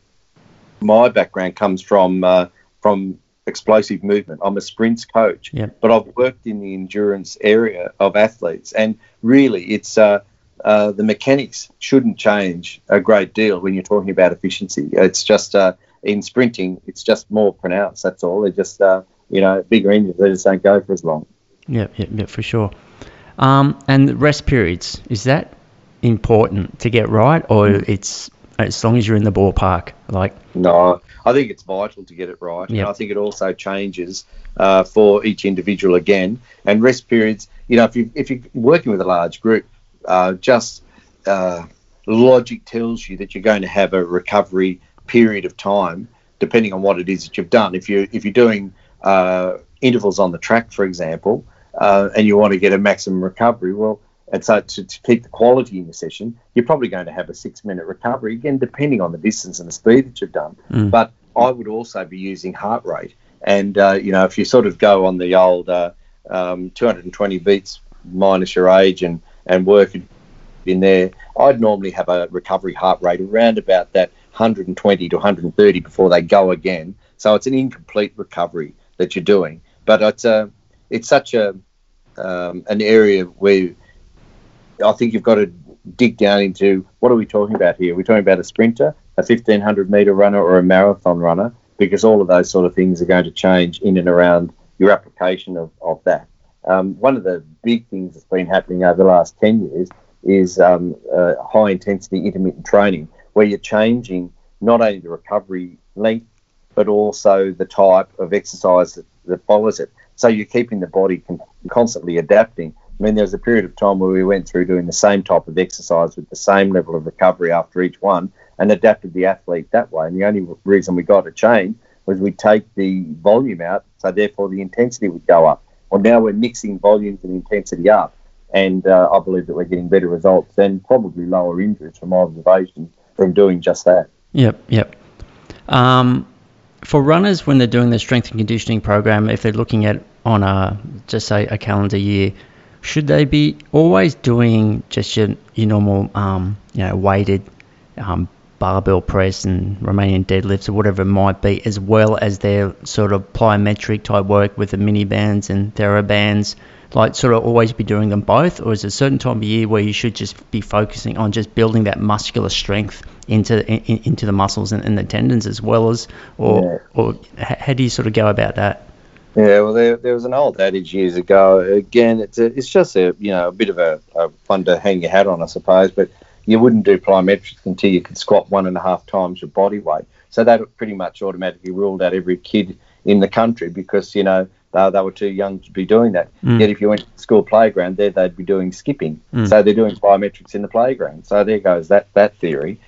my background comes from uh, from explosive movement. I'm a sprints coach, yep. but I've worked in the endurance area of athletes, and really, it's uh, uh, the mechanics shouldn't change a great deal when you're talking about efficiency. It's just uh, in sprinting, it's just more pronounced. That's all. They're just uh, you know bigger engines. They just don't go for as long. Yeah, yeah, yeah, for sure. Um, and rest periods is that important to get right, or mm. it's as long as you're in the ballpark? Like no, I think it's vital to get it right. Yeah. I think it also changes uh, for each individual again. And rest periods, you know, if you if you're working with a large group, uh, just uh, logic tells you that you're going to have a recovery period of time, depending on what it is that you've done. If you if you're doing uh, intervals on the track, for example, uh, and you want to get a maximum recovery, well, and so to, to, keep the quality in the session, you're probably going to have a six minute recovery, again, depending on the distance and the speed that you've done. Mm. But I would also be using heart rate. And, uh, you know, if you sort of go on the old uh, um, 220 beats minus your age and, and work in there, I'd normally have a recovery heart rate around about that 120 to 130 before they go again. So it's an incomplete recovery that you're doing. But it's a, it's such a um, an area where I think you've got to dig down into what are we talking about here? We're talking about a sprinter, a 1500 meter runner, or a marathon runner, because all of those sort of things are going to change in and around your application of, of that. um, one of the big things that's been happening over the last 10 years is um, uh, high intensity intermittent training, where you're changing not only the recovery length, but also the type of exercise that, that follows it. So you're keeping the body con- constantly adapting. I mean, there was a period of time where we went through doing the same type of exercise with the same level of recovery after each one and adapted the athlete that way. And the only reason we got a change was we take the volume out, so therefore the intensity would go up. Well, now we're mixing volumes and intensity up, and uh, I believe that we're getting better results and probably lower injuries from observation from doing just that. Yep, yep. Um, for runners, when they're doing their strength and conditioning program, if they're looking at on a just say a calendar year, should they be always doing just your, your normal, um, you know, weighted um, barbell press and Romanian deadlifts or whatever it might be, as well as their sort of plyometric type work with the mini bands and therabands? Like, sort of always be doing them both, or is there a certain time of year where you should just be focusing on just building that muscular strength into in, into the muscles and, and, the tendons as well as, or yeah. or how do you sort of go about that? Yeah, well, there, there was an old adage years ago. Again, it's a, it's just a you know a bit of a, a fun to hang your hat on, I suppose. But you wouldn't do plyometrics until you could squat one and a half times your body weight. So that pretty much automatically ruled out every kid in the country because you know they, they were too young to be doing that. Mm. Yet if you went to the school playground, there they'd be doing skipping. Mm. So they're doing plyometrics in the playground. So there goes that that theory.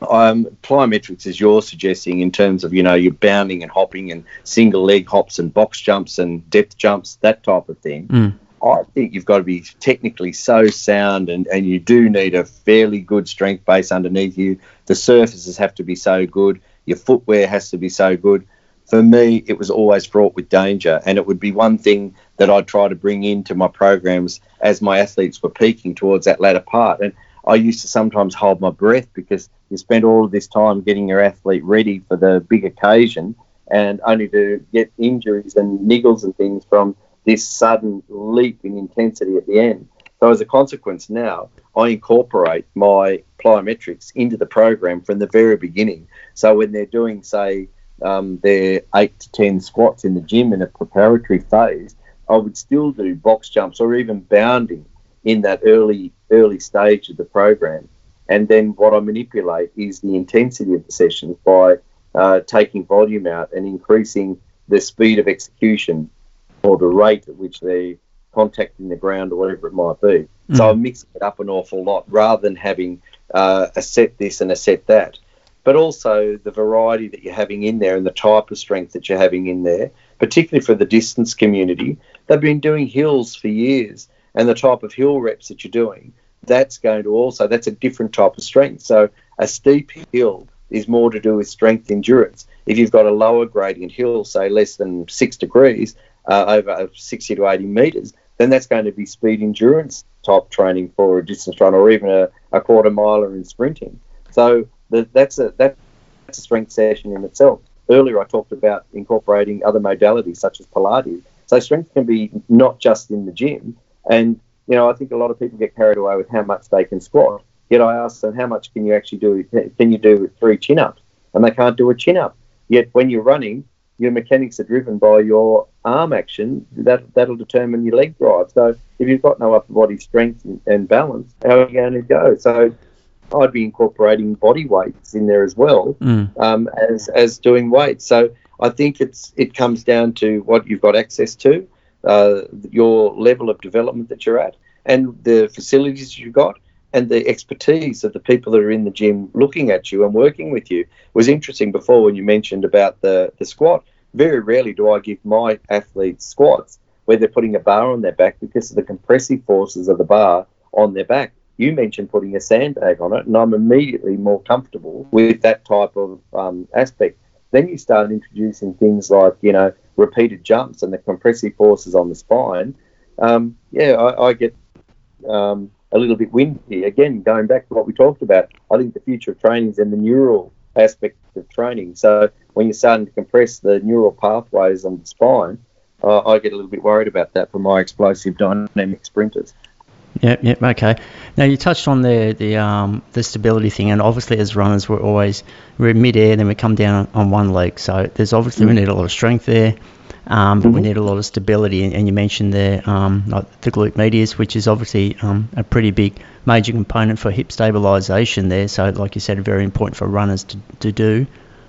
Um, plyometrics, as you're suggesting, in terms of you know you're bounding and hopping and single leg hops and box jumps and depth jumps, that type of thing. Mm. I think you've got to be technically so sound and, and you do need a fairly good strength base underneath you. The surfaces have to be so good. Your footwear has to be so good. For me, it was always fraught with danger, and it would be one thing that I'd try to bring into my programs as my athletes were peaking towards that latter part. And I used to sometimes hold my breath because you spend all of this time getting your athlete ready for the big occasion and only to get injuries and niggles and things from this sudden leap in intensity at the end. So as a consequence, now I incorporate my plyometrics into the program from the very beginning. So when they're doing, say, um, their eight to ten squats in the gym in a preparatory phase, I would still do box jumps or even bounding in that early early stage of the program. And then what I manipulate is the intensity of the sessions by uh, taking volume out and increasing the speed of execution or the rate at which they're contacting the ground or whatever it might be. Mm. So I'm mixing it up an awful lot rather than having uh, a set this and a set that. But also the variety that you're having in there and the type of strength that you're having in there, particularly for the distance community. They've been doing hills for years, and the type of hill reps that you're doing, that's going to also, that's a different type of strength. So a steep hill is more to do with strength endurance. If you've got a lower gradient hill, say less than six degrees, uh, over 60 to 80 metres, then that's going to be speed endurance type training for a distance run or even a, a quarter miler in sprinting. So the, that's a that's a strength session in itself. Earlier, I talked about incorporating other modalities such as Pilates. So strength can be not just in the gym. And you know, I think a lot of people get carried away with how much they can squat. Yet I ask them, how much can you actually do? Can you do three chin ups? And they can't do a chin up. Yet when you're running, your mechanics are driven by your arm action. That that'll determine your leg drive. So if you've got no upper body strength and balance, how are you going to go? So I'd be incorporating body weights in there as well mm. um, as as doing weights. So I think it's it comes down to what you've got access to, uh, your level of development that you're at, and the facilities you've got and the expertise of the people that are in the gym looking at you and working with you was interesting before when you mentioned about the, the squat. Very rarely do I give my athletes squats where they're putting a bar on their back because of the compressive forces of the bar on their back. You mentioned putting a sandbag on it, and I'm immediately more comfortable with that type of um, aspect. Then you start introducing things like, you know, repeated jumps and the compressive forces on the spine. Um, yeah, I, I get um, a little bit windy. Again, going back to what we talked about, I think the future of training is in the neural aspect of training. So when you're starting to compress the neural pathways on the spine, uh, I get a little bit worried about that for my explosive dynamic sprinters. Yep, yep, okay. Now you touched on the the um the stability thing, and obviously as runners we're always we're mid air, then we come down on one leg. So there's obviously mm. we need a lot of strength there. um, but mm-hmm. we need a lot of stability. And, and you mentioned there um, like the glute medius, which is obviously um, a pretty big major component for hip stabilisation there. So, like you said, very important for runners to, to do,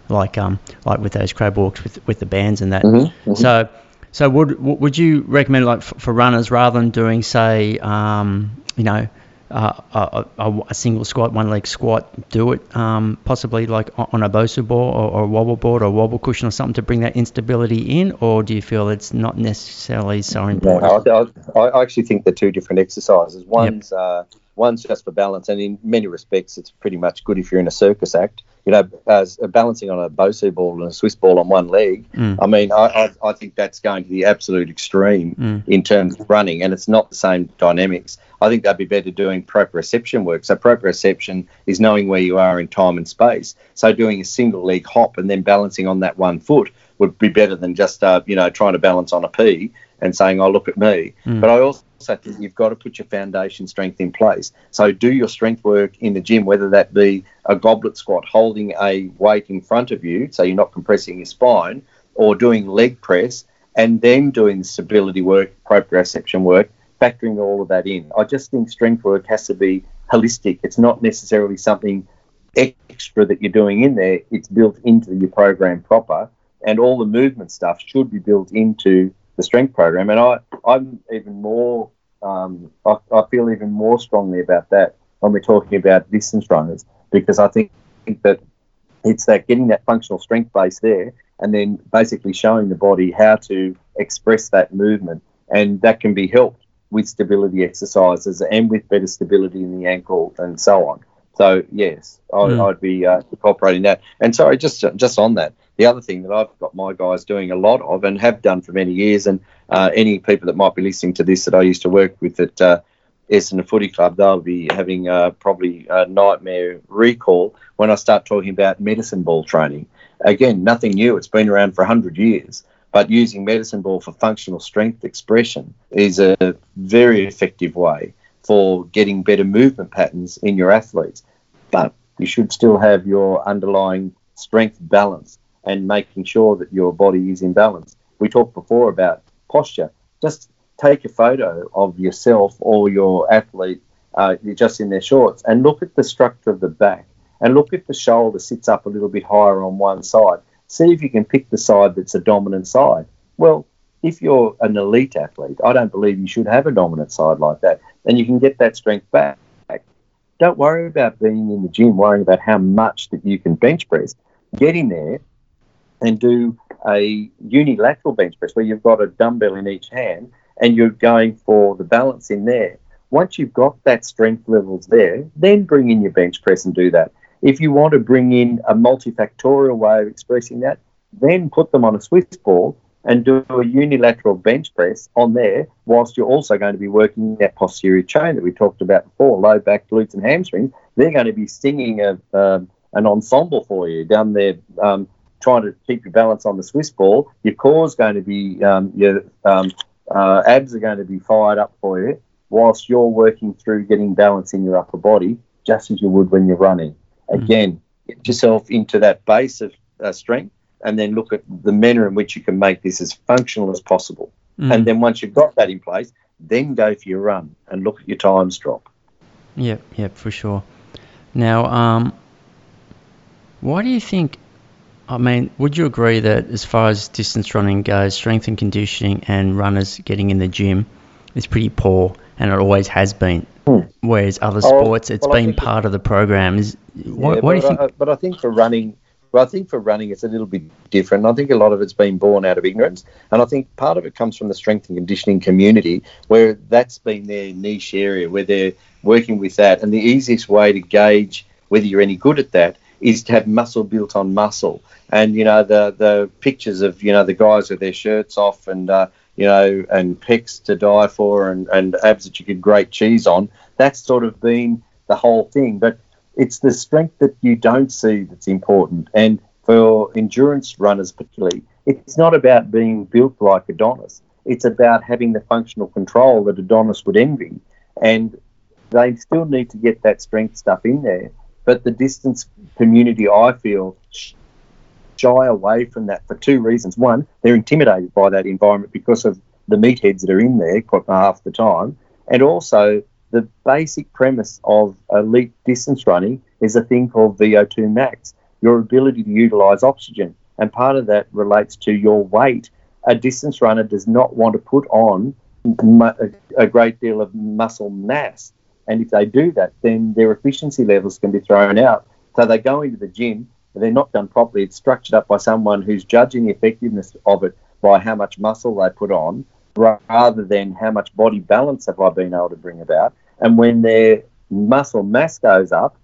like um, like with those crab walks with with the bands and that. Mm-hmm. Mm-hmm. So. So would would you recommend like for, runners rather than doing say um, you know uh, a, a, a, single squat, one leg squat, do it um, possibly like on a Bosu ball or, or, a wobble board or a wobble cushion or something to bring that instability in, or do you feel it's not necessarily so important? No, I, I, actually think they're two different exercises. One's yep. uh, one's just for balance, and in many respects, it's pretty much good if you're in a circus act. You know, as uh, balancing on a Bosu ball and a Swiss ball on one leg. Mm. I mean, I, I, I, think that's going to the absolute extreme mm. in terms of running, and it's not the same dynamics. I think they'd be better doing proprioception work. So proprioception is knowing where you are in time and space. So doing a single leg hop and then balancing on that one foot would be better than just uh, you know trying to balance on a P and saying, "Oh, look at me." Mm. But I also think you've got to put your foundation strength in place. So do your strength work in the gym, whether that be a goblet squat, holding a weight in front of you, so you're not compressing your spine, or doing leg press, and then doing stability work, proprioception work, factoring all of that in. I just think strength work has to be holistic. It's not necessarily something extra that you're doing in there. It's built into your program proper, and all the movement stuff should be built into the strength program. And I, I'm even more, um, I, I, feel even more strongly about that when we're talking about distance runners, because I think, that it's that getting that functional strength base there and then basically showing the body how to express that movement. And that can be helped with stability exercises and with better stability in the ankle and so on. So yes, I, mm. I'd be uh, incorporating that. And sorry, just just on that, the other thing that I've got my guys doing a lot of and have done for many years, and uh, any people that might be listening to this that I used to work with at uh, Essendon Footy Club, they'll be having uh, probably a nightmare recall when I start talking about medicine ball training. Again, nothing new. It's been around for 100 years. But using medicine ball for functional strength expression is a very effective way for getting better movement patterns in your athletes. But you should still have your underlying strength balance and making sure that your body is in balance. We talked before about posture. Just take a photo of yourself or your athlete uh, just in their shorts and look at the structure of the back and look if the shoulder sits up a little bit higher on one side. See if you can pick the side that's a dominant side. Well, if you're an elite athlete, I don't believe you should have a dominant side like that. And you can get that strength back. Don't worry about being in the gym, worrying about how much that you can bench press. Get in there and do a unilateral bench press where you've got a dumbbell in each hand and you're going for the balance in there. Once you've got that strength levels there, then bring in your bench press and do that. If you want to bring in a multifactorial way of expressing that, then put them on a Swiss ball and do a unilateral bench press on there, whilst you're also going to be working that posterior chain that we talked about before, low back, glutes, and hamstrings. They're going to be singing a, um, an ensemble for you down there, um, trying to keep your balance on the Swiss ball. Your core is going to be, um, your um, uh, abs are going to be fired up for you, whilst you're working through getting balance in your upper body, just as you would when you're running. Mm-hmm. Again, get yourself into that base of uh, strength and then look at the manner in which you can make this as functional as possible. Mm. And then once you've got that in place, then go for your run and look at your times drop. Yep, yep, for sure. Now, um, why do you think? I mean, would you agree that as far as distance running goes, strength and conditioning and runners getting in the gym is pretty poor, and it always has been. Hmm. Whereas other oh, sports, it's well, been part of the program. Is yeah, what do you think? I, but I think for running, but I think for running, it's a little bit different. I think a lot of it's been born out of ignorance. And I think part of it comes from the strength and conditioning community, where that's been their niche area, where they're working with that. And the easiest way to gauge whether you're any good at that is to have muscle built on muscle. And, you know, the, the pictures of, you know, the guys with their shirts off and, uh, you know, and pecs to die for and, and abs that you could grate cheese on, that's sort of been the whole thing. But it's the strength that you don't see that's important. And for endurance runners, particularly, it's not about being built like Adonis. It's about having the functional control that Adonis would envy. And they still need to get that strength stuff in there. But the distance community, I feel, shy away from that for two reasons. One, they're intimidated by that environment because of the meatheads that are in there quite half the time, and also the basic premise of elite distance running is a thing called VO2 max, your ability to utilize oxygen. And part of that relates to your weight. A distance runner does not want to put on a great deal of muscle mass. And if they do that, then their efficiency levels can be thrown out. So they go into the gym, but they're not done properly. It's structured up by someone who's judging the effectiveness of it by how much muscle they put on rather than how much body balance have I been able to bring about. And when their muscle mass goes up,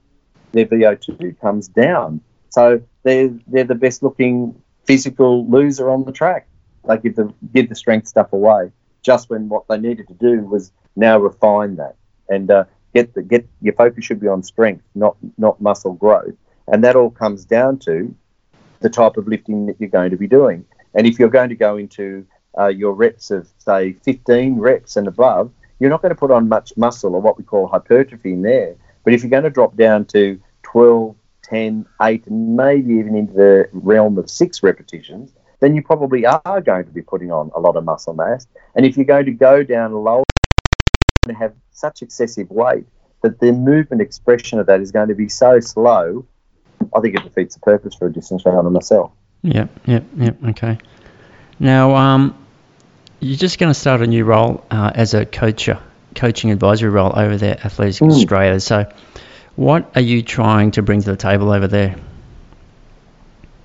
their VO2 comes down. So they're, they're the best looking physical loser on the track. They give the, give the strength stuff away just when what they needed to do was now refine that and uh, get the get your focus should be on strength, not not muscle growth, and that all comes down to the type of lifting that you're going to be doing. And if you're going to go into uh, your reps of, say, 15 reps and above, you're not going to put on much muscle or what we call hypertrophy in there. But if you're going to drop down to 12, 10, 8, and maybe even into the realm of six repetitions, then you probably are going to be putting on a lot of muscle mass. And if you're going to go down low and have such excessive weight that the movement expression of that is going to be so slow, I think it defeats the purpose for a distance runner myself. Yep, yep, yep. Okay. Now, um, you're just going to start a new role uh, as a coacher, coaching advisory role over there, Athletics mm. Australia. So, what are you trying to bring to the table over there?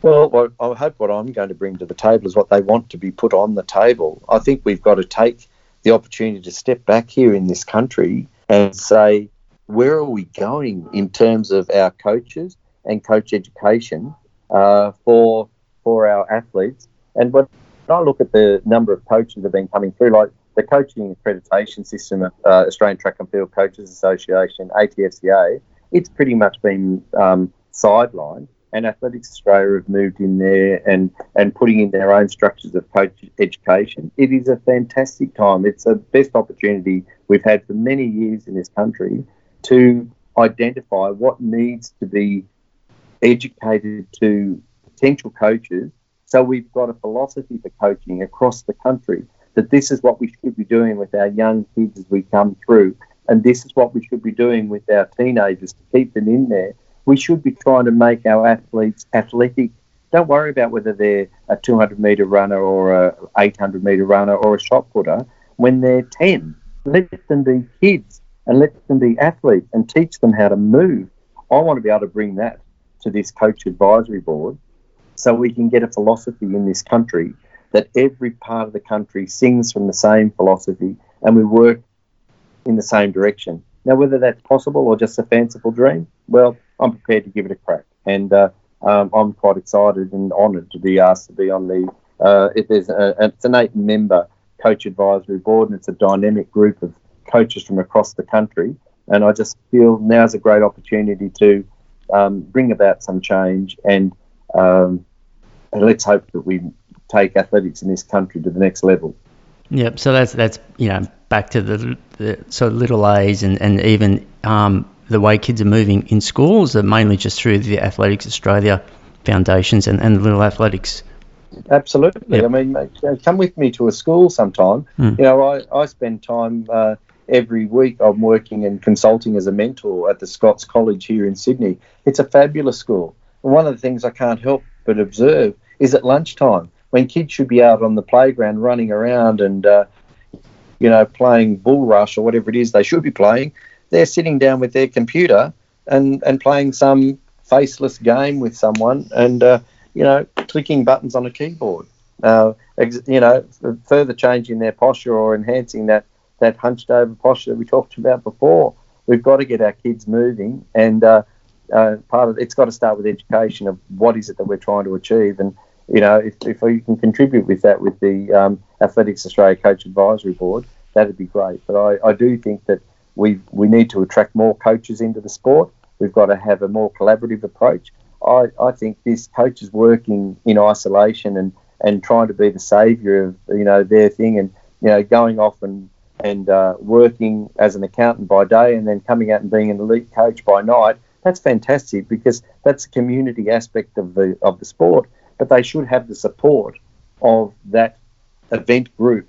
Well, I hope what I'm going to bring to the table is what they want to be put on the table. I think we've got to take the opportunity to step back here in this country and say, where are we going in terms of our coaches and coach education uh, for for our athletes? And what I look at the number of coaches that have been coming through, like the coaching accreditation system of uh, Australian Track and Field Coaches Association, ATFCA, it's pretty much been um, sidelined. And Athletics Australia have moved in there and, and putting in their own structures of coach education. It is a fantastic time. It's the best opportunity we've had for many years in this country to identify what needs to be educated to potential coaches so we've got a philosophy for coaching across the country that this is what we should be doing with our young kids as we come through, and this is what we should be doing with our teenagers to keep them in there. We should be trying to make our athletes athletic. Don't worry about whether they're a 200 metre runner or a 800 metre runner or a shot putter. When they're 10, let them be kids and let them be athletes and teach them how to move. I want to be able to bring that to this coach advisory board so we can get a philosophy in this country that every part of the country sings from the same philosophy and we work in the same direction. Now, whether that's possible or just a fanciful dream, well, I'm prepared to give it a crack. And uh, um, I'm quite excited and honoured to be asked to be on the. Uh, if there's a, it's an eight member coach advisory board and it's a dynamic group of coaches from across the country. And I just feel now's a great opportunity to um, bring about some change and um, and let's hope that we take athletics in this country to the next level. Yep. So that's that's you know back to the, the sort of little A's and and even um, the way kids are moving in schools are mainly just through the Athletics Australia foundations and, and little athletics. Absolutely. Yep. I mean, come with me to a school sometime. Mm. You know, I, I spend time uh, every week. I'm working and consulting as a mentor at the Scots College here in Sydney. It's a fabulous school. One of the things I can't help but observe is at lunchtime when kids should be out on the playground running around and uh, you know playing bull rush or whatever it is they should be playing. They're sitting down with their computer and and playing some faceless game with someone and uh, you know clicking buttons on a keyboard. Uh, ex- you know, further changing their posture or enhancing that that hunched over posture that we talked about before. We've got to get our kids moving and uh, part of it's got to start with education of what is it that we're trying to achieve, and you know if, if we can contribute with that with the um, Athletics Australia Coach Advisory Board, that'd be great. But I, I do think that we we need to attract more coaches into the sport. We've got to have a more collaborative approach. I, I think this coaches working in isolation and, and trying to be the saviour of you know their thing and you know going off and and uh, working as an accountant by day and then coming out and being an elite coach by night that's fantastic because that's a community aspect of the of the sport. but they should have the support of that event group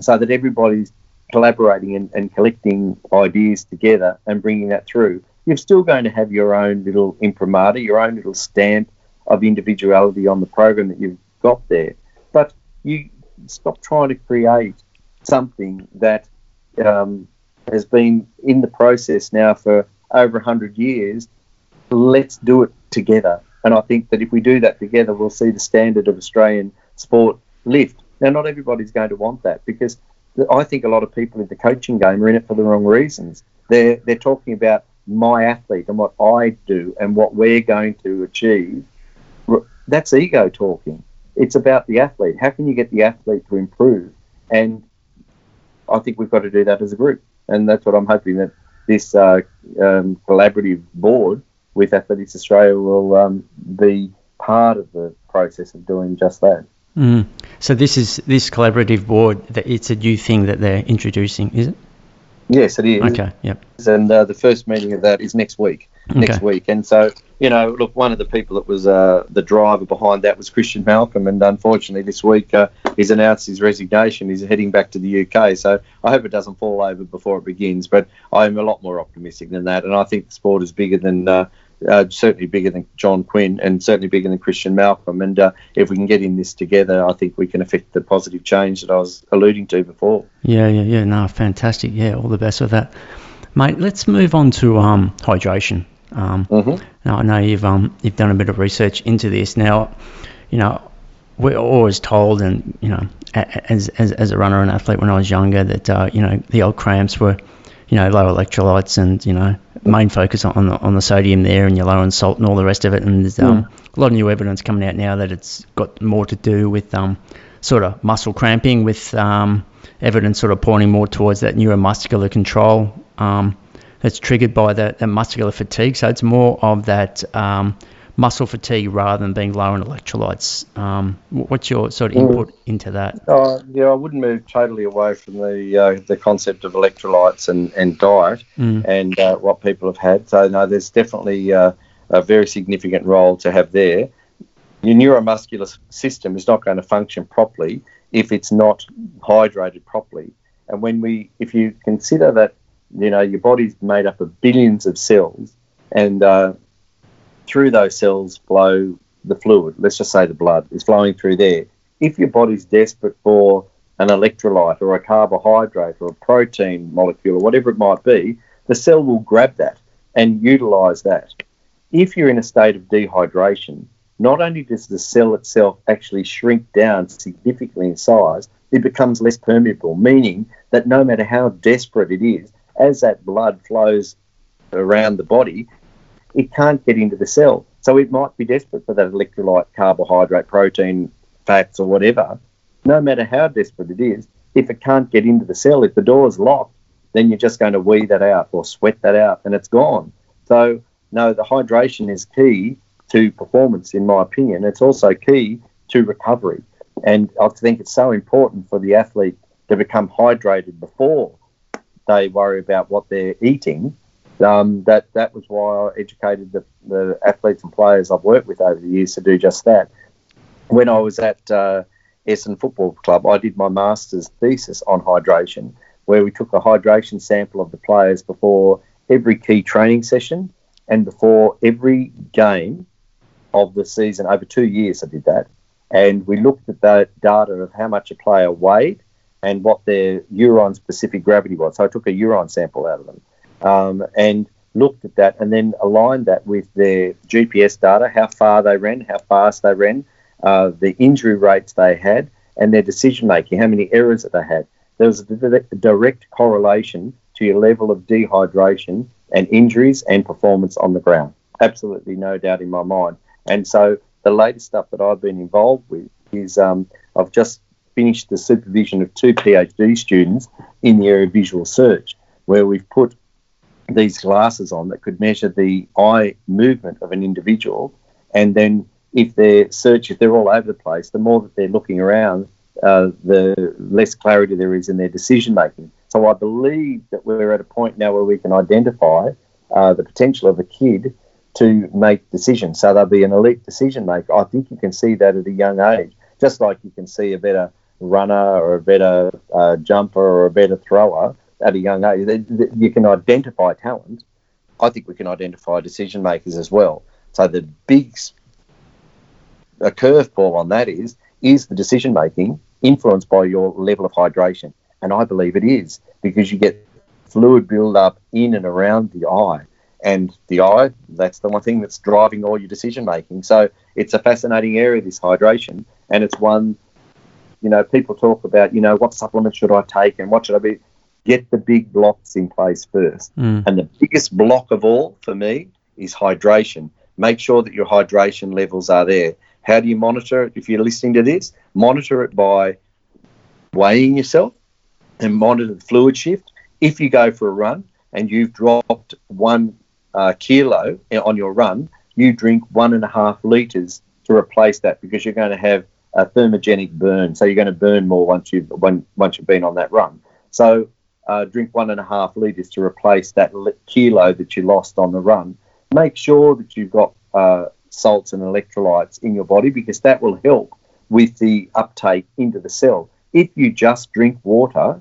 so that everybody's collaborating and, and collecting ideas together and bringing that through. You're still going to have your own little imprimatur, your own little stamp of individuality on the program that you've got there. But you stop trying to create something that um, has been in the process now for over 100 years. Let's do it together. And I think that if we do that together, we'll see the standard of Australian sport lift. Now, not everybody's going to want that because I think a lot of people in the coaching game are in it for the wrong reasons. They're, they're talking about my athlete and what I do and what we're going to achieve. That's ego talking. It's about the athlete. How can you get the athlete to improve? And I think we've got to do that as a group. And that's what I'm hoping that this uh, um, collaborative board with Athletics Australia will um, be part of the process of doing just that. Mm. So this is this collaborative board that it's a new thing that they're introducing, is it? Yes, it is. Okay. Yep. And uh, the first meeting of that is next week. Okay. Next week, and so you know, look, one of the people that was uh, the driver behind that was Christian Malcolm, and unfortunately, this week uh, he's announced his resignation. He's heading back to the UK, so I hope it doesn't fall over before it begins. But I'm a lot more optimistic than that, and I think the sport is bigger than uh, uh, certainly bigger than John Quinn and certainly bigger than Christian Malcolm. And uh, if we can get in this together, I think we can affect the positive change that I was alluding to before. Yeah, yeah, yeah. No, fantastic. Yeah, all the best with that, mate. Let's move on to um, hydration. Um, mm-hmm. Now I know you've um, you've done a bit of research into this. Now, you know, we're always told, and you know, as as, as a runner and athlete when I was younger, that uh, you know the old cramps were you know, low electrolytes and, you know, main focus on the, on the sodium there and your low in salt and all the rest of it. And there's um, mm. a lot of new evidence coming out now that it's got more to do with um, sort of muscle cramping, with um, evidence sort of pointing more towards that neuromuscular control um, that's triggered by that, that muscular fatigue. So it's more of that um, muscle fatigue rather than being low in electrolytes. Um, what's your sort of mm. input mm. into that? Uh, yeah, I wouldn't move totally away from the uh, the concept of electrolytes and, and diet mm. and uh, what people have had. So no, there's definitely uh, a very significant role to have there. Your neuromuscular system is not going to function properly if it's not hydrated properly. And when we, if you consider that, you know, your body's made up of billions of cells, and uh, through those cells flow the fluid. Let's just say the blood is flowing through there. If your body's desperate for an electrolyte or a carbohydrate or a protein molecule or whatever it might be, the cell will grab that and utilize that. If you're in a state of dehydration, not only does the cell itself actually shrink down significantly in size, it becomes less permeable, meaning that no matter how desperate it is, as that blood flows around the body, it can't get into the cell. So it might be desperate for that electrolyte, carbohydrate, protein, fats, or whatever. No matter how desperate it is, if it can't get into the cell, if the door is locked, then you're just going to wee that out or sweat that out and it's gone. So, no, the hydration is key to performance, in my opinion. It's also key to recovery. And I think it's so important for the athlete to become hydrated before they worry about what they're eating um, that that was why I educated the, the, athletes and players I've worked with over the years to do just that. When I was at uh, Essendon Football Club, I did my master's thesis on hydration, where we took a hydration sample of the players before every key training session and before every game of the season. Over two years, I did that, and we looked at the data of how much a player weighed and what their urine specific gravity was. So I took a urine sample out of them um, and looked at that and then aligned that with their GPS data, how far they ran, how fast they ran, uh, the injury rates they had, and their decision making, how many errors that they had. There was a direct correlation to your level of dehydration and injuries and performance on the ground. Absolutely no doubt in my mind. And so the latest stuff that I've been involved with is um, I've just finished the supervision of two PhD students in the area of visual search, where we've put these glasses on that could measure the eye movement of an individual, and then if they're search, if they're all over the place, the more that they're looking around, uh, the less clarity there is in their decision making. So I believe that we're at a point now where we can identify uh, the potential of a kid to make decisions. So they'll be an elite decision maker. I think you can see that at a young age, just like you can see a better runner or a better uh, jumper or a better thrower at a young age. You can identify talent. I think we can identify decision makers as well. So the big a curveball on that is is the decision making influenced by your level of hydration? And I believe it is because you get fluid build-up in and around the eye. And the eye, that's the one thing that's driving all your decision making. So it's a fascinating area, this hydration. And it's one, you know, people talk about, you know, what supplements should I take and what should I be? Get the big blocks in place first. Mm. And the biggest block of all for me is hydration. Make sure that your hydration levels are there. How do you monitor it? If you're listening to this, monitor it by weighing yourself and monitor the fluid shift. If you go for a run and you've dropped one uh, kilo on your run, you drink one and a half litres to replace that because you're going to have a thermogenic burn. So you're going to burn more once you've when, once you've been on that run. So uh, drink one and a half litres to replace that kilo that you lost on the run. Make sure that you've got uh, salts and electrolytes in your body because that will help with the uptake into the cell. If you just drink water,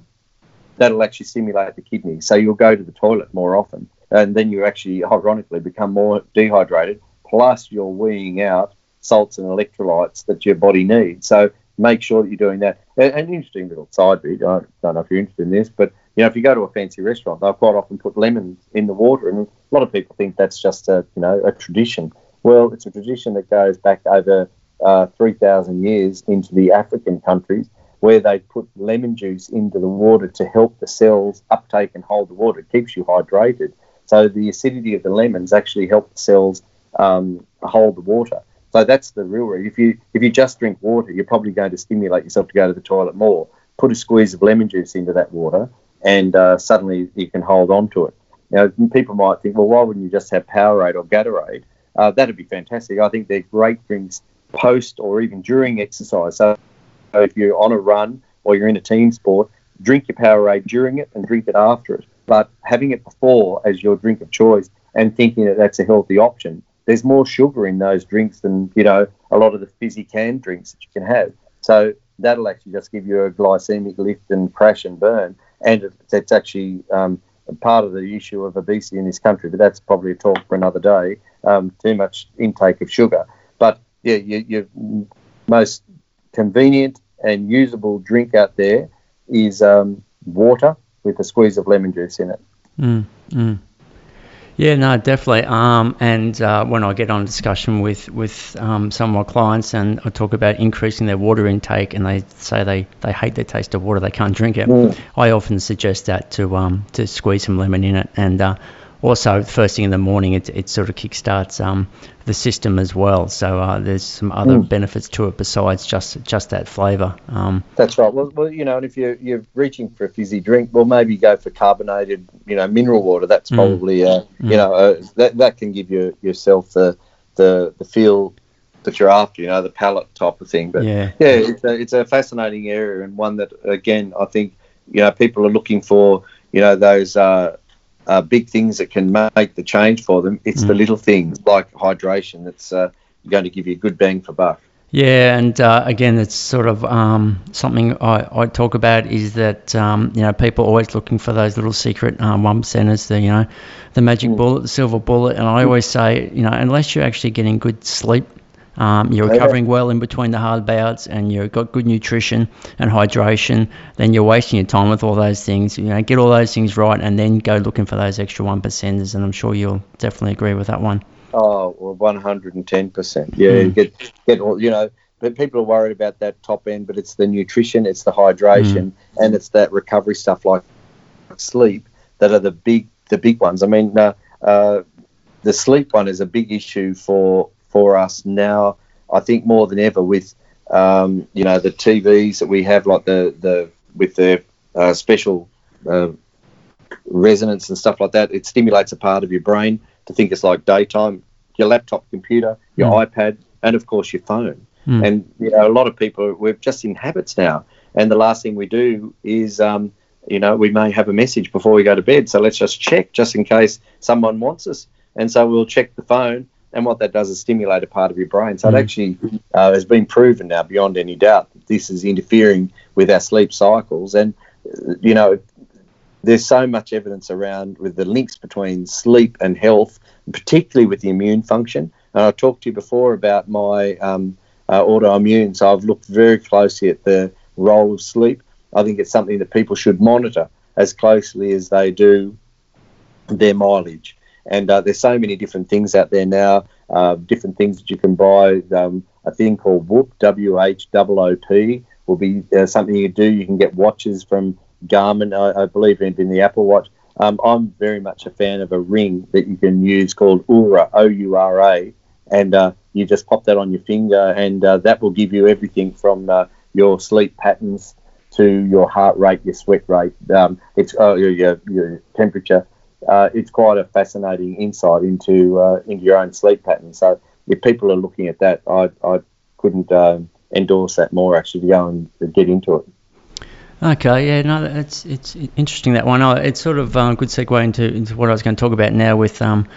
that'll actually stimulate the kidneys. So you'll go to the toilet more often. And then you actually, ironically, become more dehydrated. Plus, you're weeing out salts and electrolytes that your body needs. So make sure that you're doing that. An interesting little side bit, I don't know if you're interested in this, but you know, if you go to a fancy restaurant, they'll quite often put lemons in the water, and a lot of people think that's just a you know a tradition. Well, it's a tradition that goes back over uh, 3,000 years into the African countries where they put lemon juice into the water to help the cells uptake and hold the water. It keeps you hydrated. So the acidity of the lemons actually help the cells um, hold the water. So that's the real reason. If you if you just drink water, you're probably going to stimulate yourself to go to the toilet more. Put a squeeze of lemon juice into that water, and uh, suddenly you can hold on to it. Now, people might think, well, why wouldn't you just have Powerade or Gatorade? Uh, that'd be fantastic. I think they're great drinks post or even during exercise. So if you're on a run or you're in a team sport, drink your Powerade during it and drink it after it. But having it before as your drink of choice and thinking that that's a healthy option, there's more sugar in those drinks than you know a lot of the fizzy canned drinks that you can have. So that'll actually just give you a glycemic lift and crash and burn, and it's actually um, part of the issue of obesity in this country. But that's probably a talk for another day. Um, too much intake of sugar, but yeah, you, your most convenient and usable drink out there is um, water with a squeeze of lemon juice in it. Mm, mm. Yeah, no, definitely. Um, and uh, when I get on a discussion with with um, some of my clients and I talk about increasing their water intake, and they say they, they hate the taste of water, they can't drink it. Mm. I often suggest that to um to squeeze some lemon in it, and uh, also first thing in the morning, it it sort of kickstarts um the system as well. So uh, there's some other mm. benefits to it besides just just that flavour. Um, That's right. Well, well, you know, and if you're you're reaching for a fizzy drink, well, maybe go for carbonated, you know, mineral water. That's mm. probably, uh, mm. you know, uh, that that can give you yourself the the the feel that you're after, you know, the palate type of thing. But yeah, yeah, it's a it's a fascinating area and one that again I think you know people are looking for, you know, those. Uh, uh, big things that can make the change for them. It's mm. the little things like hydration that's uh, going to give you a good bang for buck. Yeah, and uh, again, it's sort of um, something I, I talk about is that um, you know people are always looking for those little secret um, one percenters, the you know the magic mm. bullet, the silver bullet, and I always say you know unless you're actually getting good sleep um, you're recovering well in between the hard bouts, and you've got good nutrition and hydration. Then you're wasting your time with all those things. You know, get all those things right, and then go looking for those extra one percenters. And I'm sure you'll definitely agree with that one. Oh, well, 110 percent. Yeah, mm. get get all you know. But people are worried about that top end, but it's the nutrition, it's the hydration, mm. and it's that recovery stuff like sleep that are the big the big ones. I mean, uh, uh, the sleep one is a big issue for for us now. I think more than ever with um, you know the TVs that we have, like the the with the uh, special uh, resonance and stuff like that. It stimulates a part of your brain to think it's like daytime. Your laptop computer, your mm. iPad, and of course your phone. Mm. And you know a lot of people we're just in habits now, and the last thing we do is um, you know we may have a message before we go to bed, so let's just check just in case someone wants us and so we'll check the phone. And what that does is stimulate a part of your brain. So it actually uh, has been proven now beyond any doubt that this is interfering with our sleep cycles. And, uh, you know, there's so much evidence around with the links between sleep and health, particularly with the immune function. And I talked to you before about my um, uh, autoimmune, so I've looked very closely at the role of sleep. I think it's something that people should monitor as closely as they do their mileage. And uh, there's so many different things out there now, uh, different things that you can buy. Um, a thing called Whoop, W H O O P, will be uh, something you do. You can get watches from Garmin, I, I believe, in, in the Apple Watch. Um, I'm very much a fan of a ring that you can use called Oura, O U R A, and uh, you just pop that on your finger, and uh, that will give you everything from uh, your sleep patterns to your heart rate, your sweat rate, um, it's uh, your, your, your temperature. Uh, it's quite a fascinating insight into uh, into your own sleep pattern. So if people are looking at that, I, I couldn't um, endorse that more. Actually, to go and get into it. Okay, yeah, no, it's it's interesting that one. Oh, it's sort of a um, good segue into, into what I was going to talk about now with um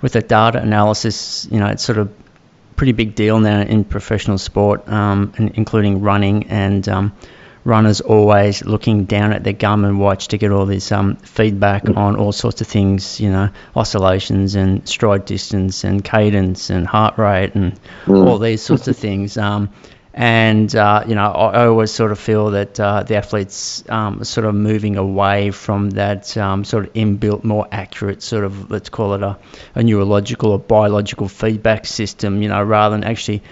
with the data analysis. You know, it's sort of pretty big deal now in professional sport, um, including running and um, runners always looking down at their Garmin watch to get all this um, feedback on all sorts of things, you know, oscillations and stride distance and cadence and heart rate and mm. all these sorts of things. Um, and uh, you know, I, I, always sort of feel that uh, the athletes um, are sort of moving away from that um, sort of inbuilt, more accurate sort of let's call it a, a neurological or biological feedback system. You know, rather than actually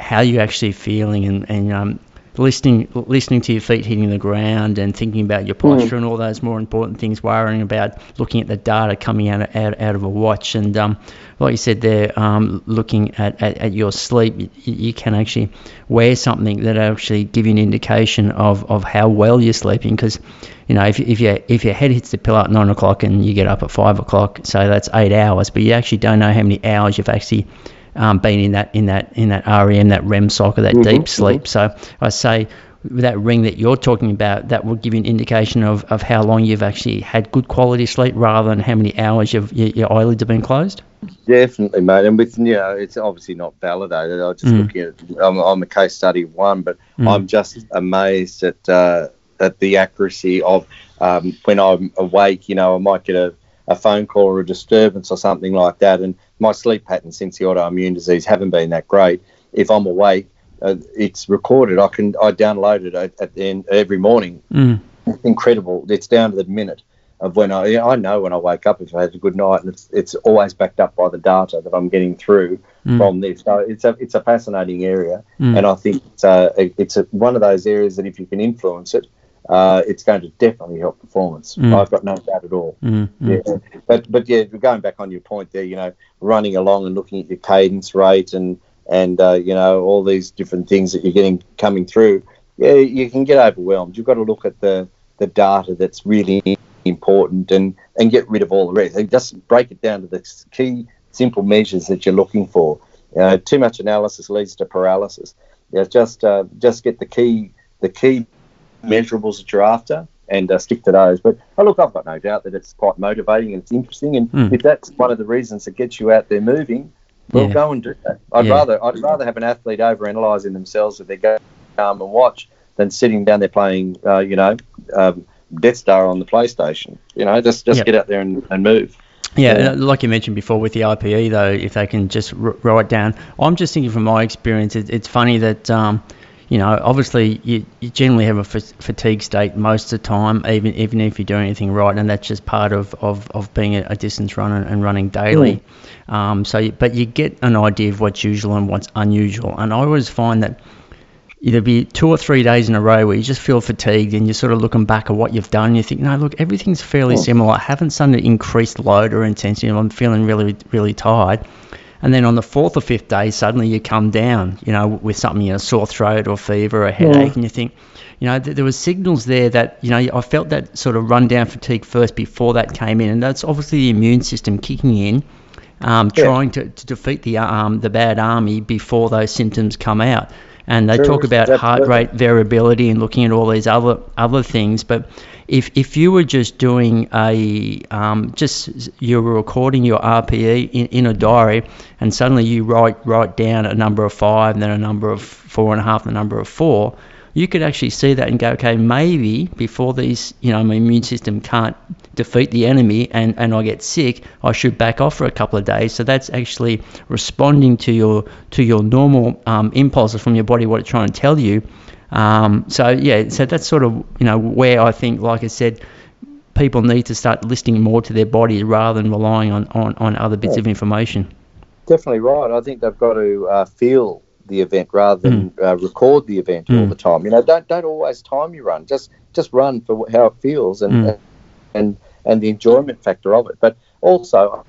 how you're actually feeling and, and um, listening listening to your feet hitting the ground and thinking about your posture mm. and all those more important things, worrying about looking at the data coming out of, out, out of a watch. And um, like you said there, um, looking at, at, at, your sleep, you, you, can actually wear something that actually give you an indication of, of how well you're sleeping. Because you know if, if, you, if your head hits the pillow at nine o'clock and you get up at five o'clock, so that's eight hours, but you actually don't know how many hours you've actually um, been in that in that in that REM, that REM cycle, that mm-hmm, deep sleep. Mm-hmm. So I say that ring that you're talking about, that will give you an indication of, of how long you've actually had good quality sleep rather than how many hours your, your eyelids have been closed? Definitely, mate. And with, you know, it's obviously not validated. I was just mm. looking at, I'm, I'm, a case study of one, but mm. I'm just amazed at, uh, at the accuracy of um, when I'm awake, you know, I might get a, a phone call or a disturbance or something like that. And my sleep patterns since the autoimmune disease haven't been that great. If I'm awake, uh, it's recorded. I can I download it at, at the end every morning. Mm. It's incredible. It's down to the minute of when I I know when I wake up if I had a good night, and it's it's always backed up by the data that I'm getting through mm. from this. So it's a it's a fascinating area, mm. and I think it's a, it's a, one of those areas that if you can influence it, uh, it's going to definitely help performance. Mm. I've got no doubt at all. Mm, mm. Yeah. But but yeah, going back on your point there, you know, running along and looking at your cadence rate and and uh, you know all these different things that you're getting coming through, yeah, you can get overwhelmed. You've got to look at the the data that's really important and and get rid of all the rest. And Just break it down to the key simple measures that you're looking for. You know, too much analysis leads to paralysis. Yeah, just uh, just get the key the key measurables that you're after and uh, stick to those. But oh, look, I've got no doubt that it's quite motivating and it's interesting. And mm. if that's one of the reasons that gets you out there moving, well, yeah. go and do that. I'd yeah. rather I'd rather have an athlete over analysing themselves with their Garmin watch than sitting down there playing, uh, you know, um, Death Star on the PlayStation. You know, just just yep. get out there and, and move. Yeah, yeah, like you mentioned before with the RPE though, if they can just r- write down. I'm just thinking from my experience, it, it's funny that um, you know, obviously you, you generally have a f- fatigue state most of the time, even even if you're doing anything right, and that's just part of, of, of being a, a distance runner and running daily. Mm. Um, so, you, but you get an idea of what's usual and what's unusual, and I always find that there'll be two or three days in a row where you just feel fatigued and you're sort of looking back at what you've done. And you think, no, look, everything's fairly mm. similar. I haven't suddenly increased load or intensity. I'm feeling really, really tired. And then on the fourth or fifth day, suddenly you come down, you know, with something, you know, sore throat or fever or a headache, yeah. and you think, you know, th- there were signals there that, you know, I felt that sort of rundown fatigue first before that came in, and that's obviously the immune system kicking in, um, yeah. trying to, to defeat the um, the bad army before those symptoms come out. And they talk about heart rate variability and looking at all these other other things. But if if you were just doing a um, just you were recording your RPE in, in, a diary, and suddenly you write write down a number of five, and then a number of four and a half, and a number of four, you could actually see that and go, okay, maybe before these, you know, my immune system can't defeat the enemy and, and I get sick, I should back off for a couple of days. So that's actually responding to your to your normal um, impulses from your body, what it's trying to tell you um, so yeah, so that's sort of you know where I think, like I said, people need to start listening more to their body rather than relying on, on, on other bits yeah. of information. Definitely right. I think they've got to uh, feel the event rather than mm. uh, record the event mm. all the time. You know, don't don't always time your run. Just just run for how it feels and mm. and and the enjoyment factor of it. But also,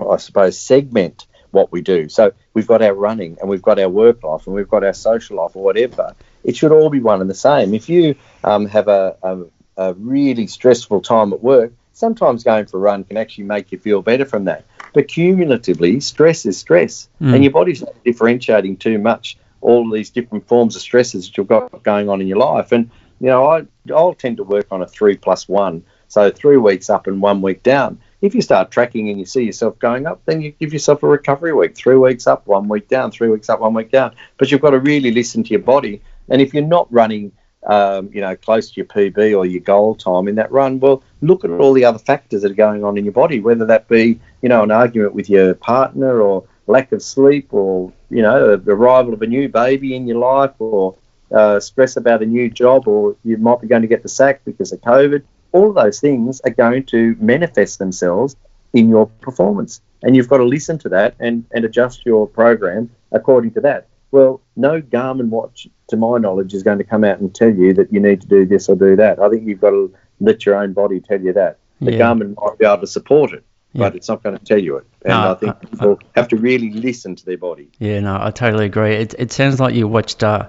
I suppose segment what we do. So we've got our running and we've got our work life and we've got our social life or whatever. It should all be one and the same. If you um, have a, a, a really stressful time at work, sometimes going for a run can actually make you feel better from that. But cumulatively, stress is stress, mm. and your body's not differentiating too much all these different forms of stresses that you've got going on in your life. And you know, I I'll tend to work on a three plus one, so three weeks up and one week down. If you start tracking and you see yourself going up, then you give yourself a recovery week, three weeks up, one week down, three weeks up, one week down. But you've got to really listen to your body. And if you're not running, um, you know, close to your PB or your goal time in that run, well, look at all the other factors that are going on in your body, whether that be, you know, an argument with your partner or lack of sleep or, you know, the arrival of a new baby in your life or uh, stress about a new job or you might be going to get the sack because of COVID all of those things are going to manifest themselves in your performance. And you've got to listen to that and, and adjust your program according to that. Well, no Garmin watch, to my knowledge, is going to come out and tell you that you need to do this or do that. I think you've got to let your own body tell you that. The yeah. Garmin might be able to support it, yeah. but it's not going to tell you it. And no, I think I, people I, have to really listen to their body. Yeah, no, I totally agree. It, it sounds like you watched uh,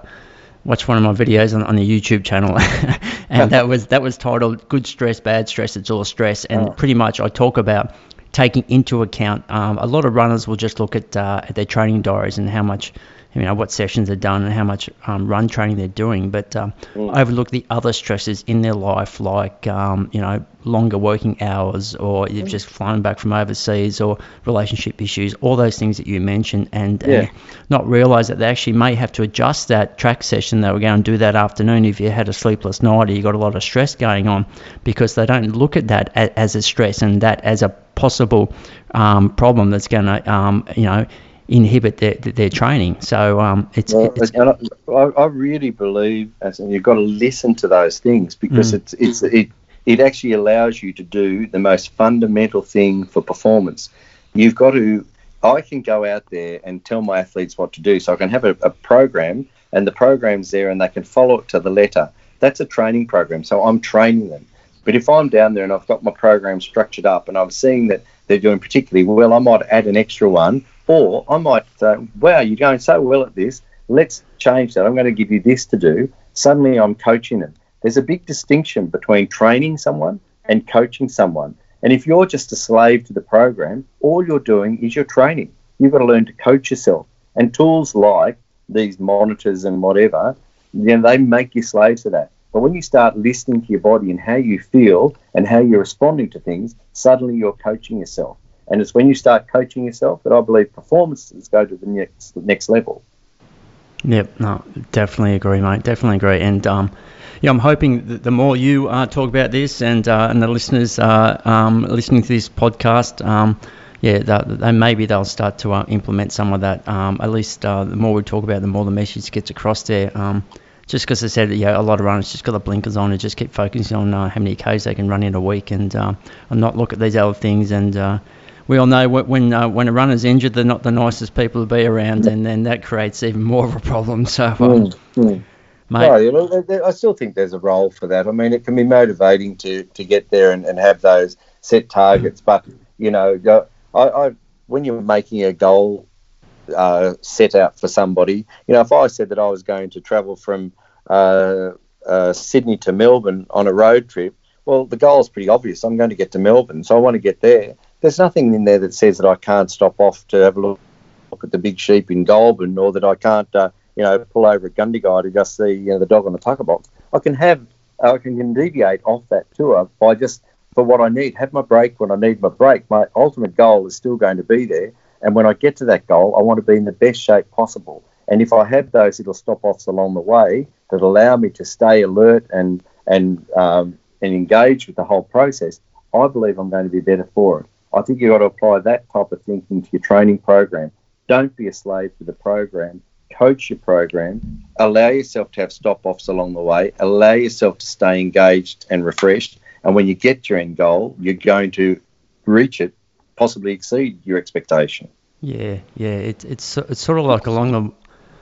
watched one of my videos on, on the YouTube channel, and that was that was titled "Good Stress, Bad Stress, It's All Stress," and oh. pretty much I talk about taking into account. Um, a lot of runners will just look at uh, at their training diaries and how much you know what sessions are done and how much um, run training they're doing, but um, mm. overlook the other stresses in their life, like um, you know longer working hours, or you've mm. just flown back from overseas, or relationship issues, all those things that you mentioned, and, yeah. and not realize that they actually may have to adjust that track session they were going to do that afternoon if you had a sleepless night or you got a lot of stress going on, because they don't look at that as a stress and that as a possible um, problem that's going to um, you know inhibit their, their training. So um, it's, well, it's I, I, really believe, as you've got to listen to those things because mm. it's it's it it actually allows you to do the most fundamental thing for performance. You've got to. I can go out there and tell my athletes what to do, so I can have a, a program, and the program's there, and they can follow it to the letter. That's a training program, so I'm training them. But if I'm down there and I've got my program structured up, and I'm seeing that they're doing particularly well, I might add an extra one or I might say, wow, you're going so well at this, let's change that. I'm going to give you this to do. Suddenly I'm coaching them. There's a big distinction between training someone and coaching someone. And if you're just a slave to the program, all you're doing is you're training. You've got to learn to coach yourself. And tools like these monitors and whatever, you know, they make you slaves to that. But when you start listening to your body and how you feel and how you're responding to things, suddenly you're coaching yourself. And it's when you start coaching yourself that I believe performances go to the next the next level. Yep, no, definitely agree, mate. Definitely agree. And um, yeah, I'm hoping that the more you uh, talk about this and uh, and the listeners uh, um, listening to this podcast, um, yeah, they, maybe they'll start to uh, implement some of that. Um, at least uh, the more we talk about, it, the more the message gets across there. Just because I said, yeah, a lot of runners just got the blinkers on and just keep focusing on uh, how many Ks they can run in a week and and not look at these other things and we all know when uh, when a runner's injured, they're not the nicest people to be around, and then that creates even more of a problem. So, mm, mm. mate, I still think there's a role for that. I mean, it can be motivating to to get there and, and have those set targets, but you know, I, I when you're making a goal uh, set out for somebody, you know, if I said that I was going to travel from uh, uh, Sydney to Melbourne on a road trip, well, the goal is pretty obvious. I'm going to get to Melbourne, so I want to get there there's nothing in there that says that I can't stop off to have a look look at the big sheep in Goulburn, or that I can't, uh, you know, pull over at Gundagai to just see you know, the dog on the tucker box. I can have, I can deviate off that tour by just for what I need. Have my break when I need my break. My ultimate goal is still going to be there, and when I get to that goal, I want to be in the best shape possible. And if I have those little stop offs along the way that allow me to stay alert and and um, and engage with the whole process, I believe I'm going to be better for it. I think you've got to apply that type of thinking to your training program. Don't be a slave to the program. Coach your program. Allow yourself to have stop offs along the way. Allow yourself to stay engaged and refreshed. And when you get to your end goal, you're going to reach it, possibly exceed your expectation. Yeah, yeah. It, it's it's sort of like along the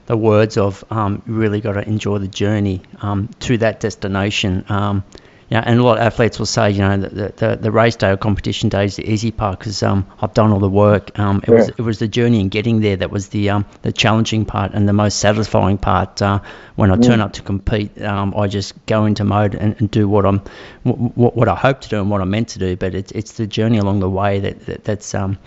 the words of um, you really got to enjoy the journey um, to that destination. Um, yeah, and a lot of athletes will say, you know, the, the, the race day or competition day is the easy part because um, I've done all the work. Um, it yeah. was it was the journey and getting there that was the um, the challenging part and the most satisfying part. Uh, when I turn up to compete, um, I just go into mode and, and do what I'm what, what I hope to do and what I'm meant to do. But it's it's the journey along the way that, that that's um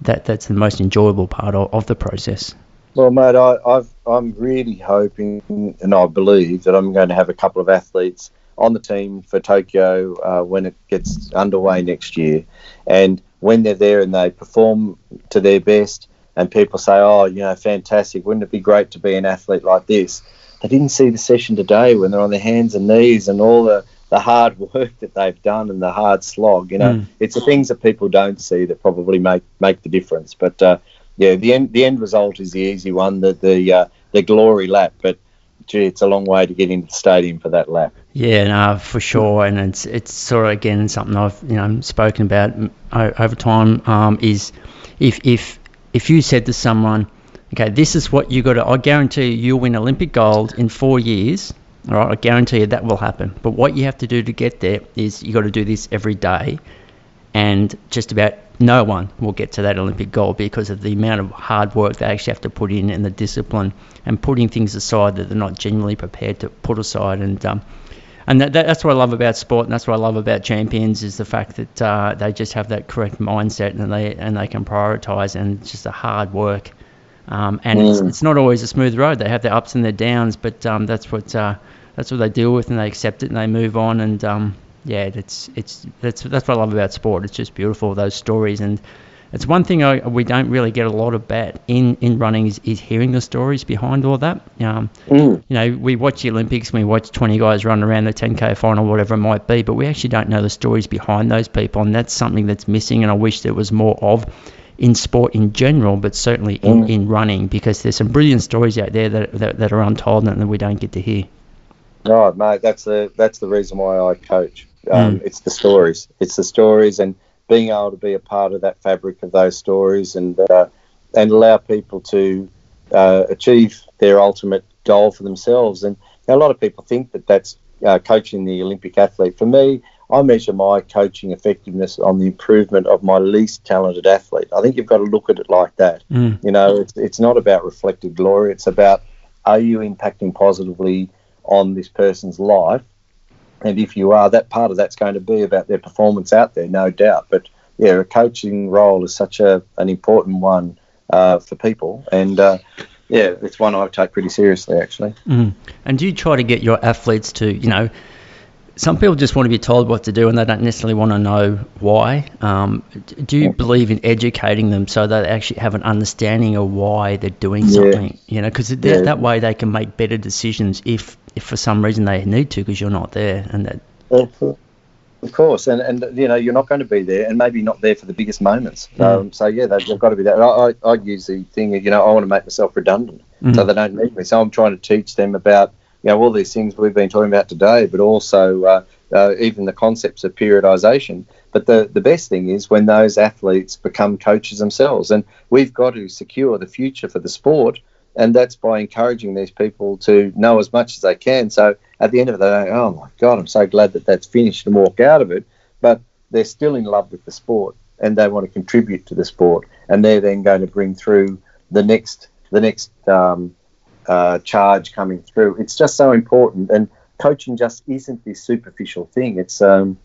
that that's the most enjoyable part of, of the process. Well, mate, I, I've, I'm really hoping and I believe that I'm going to have a couple of athletes on the team for Tokyo uh, when it gets underway next year. And when they're there and they perform to their best, and people say, "Oh, you know, fantastic! Wouldn't it be great to be an athlete like this?" They didn't see the session today when they're on their hands and knees and all the the hard work that they've done and the hard slog. You know, mm. it's the things that people don't see that probably make make the difference. But uh, yeah, the end the end result is the easy one, the the uh, the glory lap. But gee, it's a long way to get into the stadium for that lap. Yeah, no, for sure, and it's it's sort of again something I've you know spoken about over time. Um, is if if if you said to someone, okay, this is what you got to, I guarantee you, you'll win Olympic gold in four years. All right, I guarantee you that will happen. But what you have to do to get there is you got to do this every day, and just about no one will get to that Olympic goal because of the amount of hard work they actually have to put in and the discipline and putting things aside that they're not genuinely prepared to put aside. And um, and that, that, that's what I love about sport, and that's what I love about champions is the fact that uh, they just have that correct mindset and they and they can prioritize and it's just a hard work. Um, and mm. it's, it's not always a smooth road. They have their ups and their downs, but um, that's what uh, that's what they deal with, and they accept it and they move on. And um, yeah, it's it's that's that's what I love about sport. It's just beautiful those stories, and it's one thing I, we don't really get a lot about in in running is, is hearing the stories behind all that. Um, mm. You know, we watch the Olympics, and we watch 20 guys run around the 10k final, whatever it might be, but we actually don't know the stories behind those people, and that's something that's missing. And I wish there was more of in sport in general, but certainly in, mm. in running, because there's some brilliant stories out there that, that, that are untold and that we don't get to hear. Oh, mate, that's the that's the reason why I coach. Um, mm. It's the stories. It's the stories and being able to be a part of that fabric of those stories and uh, and allow people to uh, achieve their ultimate goal for themselves. And a lot of people think that that's uh, coaching the Olympic athlete. For me, I measure my coaching effectiveness on the improvement of my least talented athlete. I think you've got to look at it like that. Mm. You know, it's, it's not about reflected glory. It's about are you impacting positively on this person's life and if you are, that part of that's going to be about their performance out there, no doubt. But yeah, a coaching role is such a an important one uh, for people, and uh, yeah, it's one I take pretty seriously actually. Mm. And do you try to get your athletes to, you know, some people just want to be told what to do and they don't necessarily want to know why. Um, do you believe in educating them so they actually have an understanding of why they're doing something? Yeah. You know, because yeah. that way they can make better decisions if, if for some reason they need to because you're not there. And that. Of course, and and you know you're not going to be there, and maybe not there for the biggest moments. Mm. Um, so yeah, they've, they've, got to be there. I, I, I use the thing, you know, I want to make myself redundant, mm. so they don't need me. So I'm trying to teach them about you know, all these things we've been talking about today, but also uh, uh, even the concepts of periodization. But the, the best thing is when those athletes become coaches themselves. And we've got to secure the future for the sport. And that's by encouraging these people to know as much as they can. So at the end of the day, oh my God, I'm so glad that that's finished and walk out of it. But they're still in love with the sport and they want to contribute to the sport. And they're then going to bring through the next the next um, uh, charge coming through. It's just so important, and coaching just isn't this superficial thing. It's um,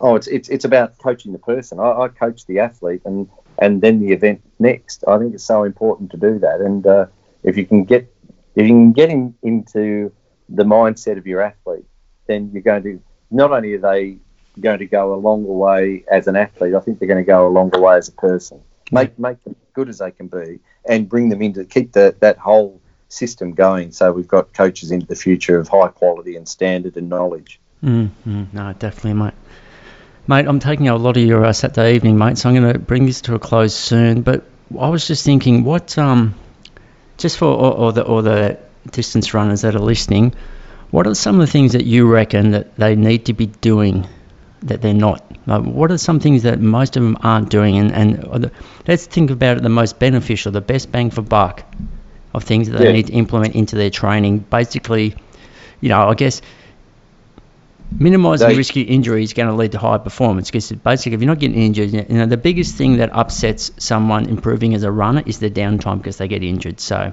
oh, it's it's it's about coaching the person. I, I coach the athlete, and and then the event next. I think it's so important to do that. And uh, if you can get if you can get in, into the mindset of your athlete, then you're going to not only are they going to go a longer way as an athlete, I think they're going to go a longer way as a person. Make make them good as they can be, and bring them into keep the, that whole system going. So we've got coaches into the future of high quality and standard and knowledge. Mm-hmm. No, definitely, mate. Mate, I'm taking a lot of your uh, Saturday evening, mate, so I'm going to bring this to a close soon. But I was just thinking, what, um, just for all the all the distance runners that are listening, what are some of the things that you reckon that they need to be doing that they're not? Like, what are some things that most of them aren't doing? And, and let's think about it the most beneficial, the best bang for buck of things that they yeah. need to implement into their training. Basically, you know, I guess minimizing they, risk of injury is going to lead to high performance because basically if you're not getting injured you know the biggest thing that upsets someone improving as a runner is the downtime because they get injured so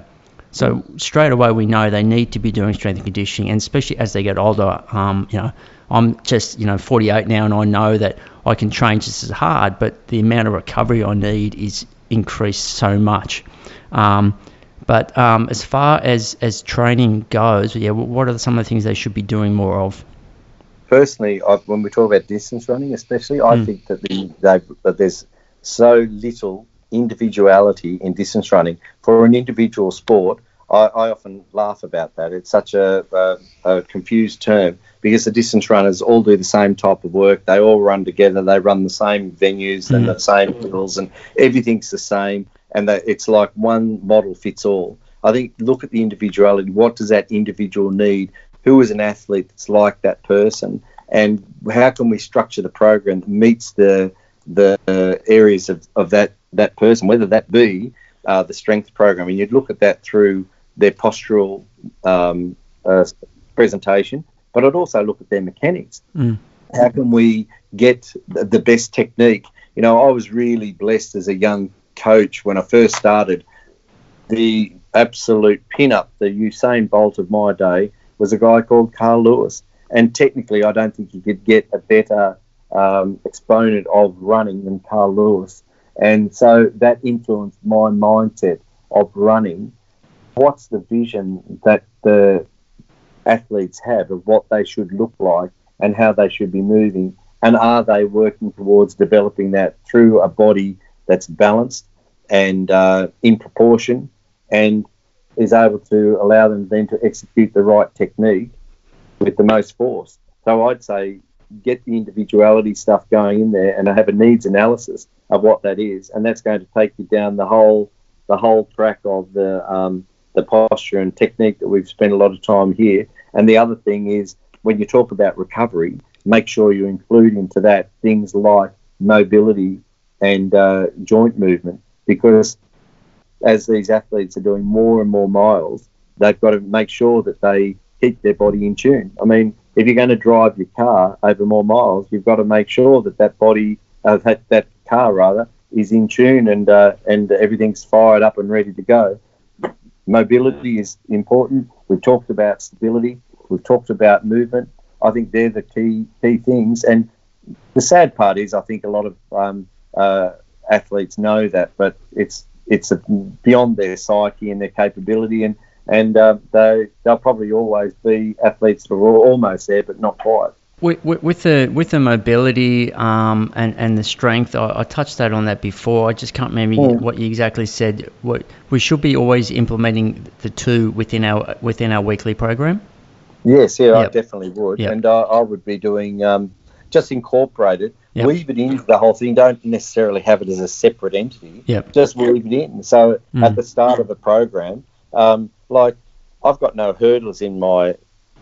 so straight away we know they need to be doing strength and conditioning and especially as they get older um, you know i'm just you know 48 now and i know that i can train just as hard but the amount of recovery i need is increased so much um, but um, as far as, as training goes, yeah, what are some of the things they should be doing more of? personally, I, when we talk about distance running, especially, I mm. think that the that there's so little individuality in distance running for an individual sport. I, I often laugh about that. It's such a, a, a, confused term because the distance runners all do the same type of work. They all run together. They run the same venues and the same hills, and everything's the same. And that it's like one model fits all. I think look at the individuality. What does that individual need who is an athlete that's like that person, and how can we structure the program that meets the the areas of, of that that person, whether that be uh, the strength program, and you'd look at that through their postural um, uh, presentation, but I'd also look at their mechanics. Mm. How can we get the, the best technique? You know, I was really blessed as a young coach when I first started. The absolute pin-up, the Usain Bolt of my day, was a guy called Carl Lewis. And technically, I don't think you could get a better um, exponent of running than Carl Lewis. And so that influenced my mindset of running. What's the vision that the athletes have of what they should look like and how they should be moving? And are they working towards developing that through a body that's balanced and uh, in proportion and is able to allow them then to execute the right technique with the most force. So I'd say get the individuality stuff going in there and have a needs analysis of what that is, and that's going to take you down the whole the whole track of the um, the posture and technique that we've spent a lot of time here. And the other thing is when you talk about recovery, make sure you include into that things like mobility and uh, joint movement because as these athletes are doing more and more miles, they've got to make sure that they keep their body in tune. I mean, if you're going to drive your car over more miles, you've got to make sure that that body, uh, that that car rather, is in tune and uh, and everything's fired up and ready to go. Mobility is important. We've talked about stability. We've talked about movement. I think they're the key key things. And the sad part is, I think a lot of um, uh, athletes know that, but it's it's a, beyond their psyche and their capability, and and uh, they they'll probably always be athletes that are almost there, but not quite. With, with, the with the mobility um, and and the strength, I, I, touched that on that before. I just can't remember mm. what you exactly said. What we should be always implementing the two within our within our weekly program. Yes, yeah, yep. I definitely would, yep. and I, I, would be doing um, just incorporate it Yep. Weave it into the whole thing. Don't necessarily have it as a separate entity. Yep. Just weave it in. So mm. at the start of a program, um, like I've got no hurdles in my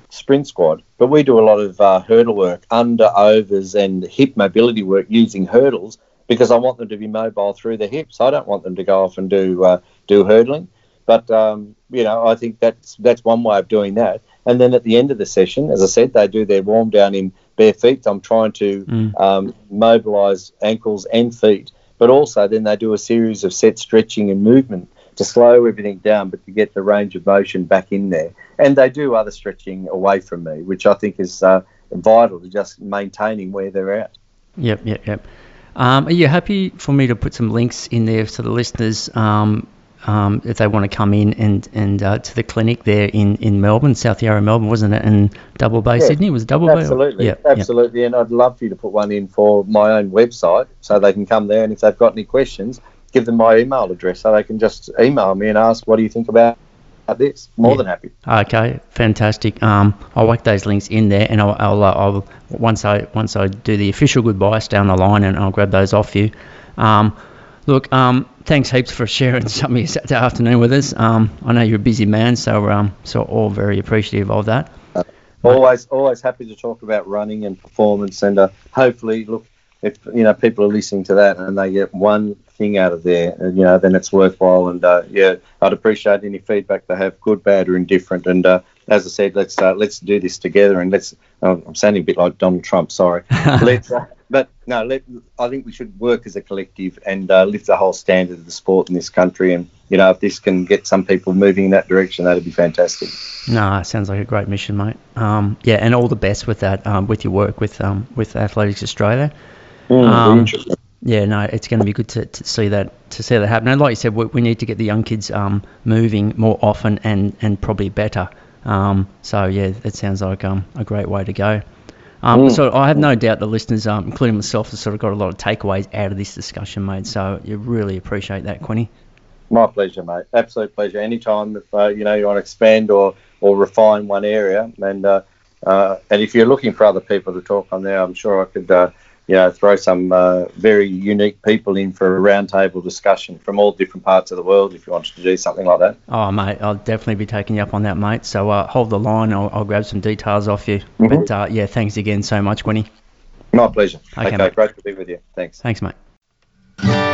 sprint squad, but we do a lot of uh, hurdle work, under, overs, and hip mobility work using hurdles because I want them to be mobile through the hips. I don't want them to go off and do uh, do hurdling. But um, you know, I think that's that's one way of doing that. And then at the end of the session, as I said, they do their warm down in bare feet. I'm trying to mm. um, mobilize ankles and feet, but also then they do a series of set stretching and movement to slow everything down, but to get the range of motion back in there. And they do other stretching away from me, which I think is uh, vital to just maintaining where they're at. Yep, yep, yep. Um, are you happy for me to put some links in there to the listeners um, um, if they want to come in and and uh, to the clinic there in, in Melbourne, South Yarra, Melbourne, wasn't it? And Double Bay, Yeah, Sydney was Double Bay. or- Absolutely, Yeah, yeah. absolutely. And I'd love for you to put one in for my own website so they can come there. And if they've got any questions, give them my email address so they can just email me and ask, what do you think about this? More Yeah. than happy. Okay, fantastic. Um, I'll whack those links in there, and I'll, I'll, uh, I'll once I once I do the official goodbyes down the line, and I'll grab those off you. Um, look, um, thanks heaps for sharing some of your Saturday afternoon with us. Um, I know you're a busy man, so um, so all very appreciative of that. Always, always happy to talk about running and performance, and uh, hopefully, look, if you know people are listening to that and they get one thing out of there, uh, you know, then it's worthwhile. And uh, yeah, I'd appreciate any feedback they have, good, bad, or indifferent. And uh, as I said, let's uh, let's do this together, and let's. Uh, I'm sounding a bit like Donald Trump, sorry. let's, uh, but no, let, I think we should work as a collective and uh, lift the whole standard of the sport in this country. And you know, if this can get some people moving in that direction, that'd be fantastic. No, sounds like a great mission, mate. Um, yeah, and all the best with that, um, with your work with um, with Athletics Australia. Um. Yeah, no, it's going to be good to, to see that to see that happen. And like you said, we, we need to get the young kids um, moving more often and, and probably better. Um, so yeah, it sounds like um, a great way to go. Um, Mm. So I have no doubt the listeners, um, including myself, have sort of got a lot of takeaways out of this discussion, mate. So you really appreciate that, Quinny. My pleasure, mate. Absolute pleasure. Anytime if uh, you know you want to expand or or refine one area, and uh, uh, and if you're looking for other people to talk on there, I'm sure I could uh, you know throw some uh, very unique people in for a roundtable discussion from all different parts of the world. If you wanted to do something like that. Oh, mate, I'll definitely be taking you up on that, mate. So uh, hold the line. I'll, I'll grab some details off you. Mhm. But uh, yeah, thanks again so much, Quinny. My pleasure. Okay, Okay, great to be with you. Thanks. Thanks, mate.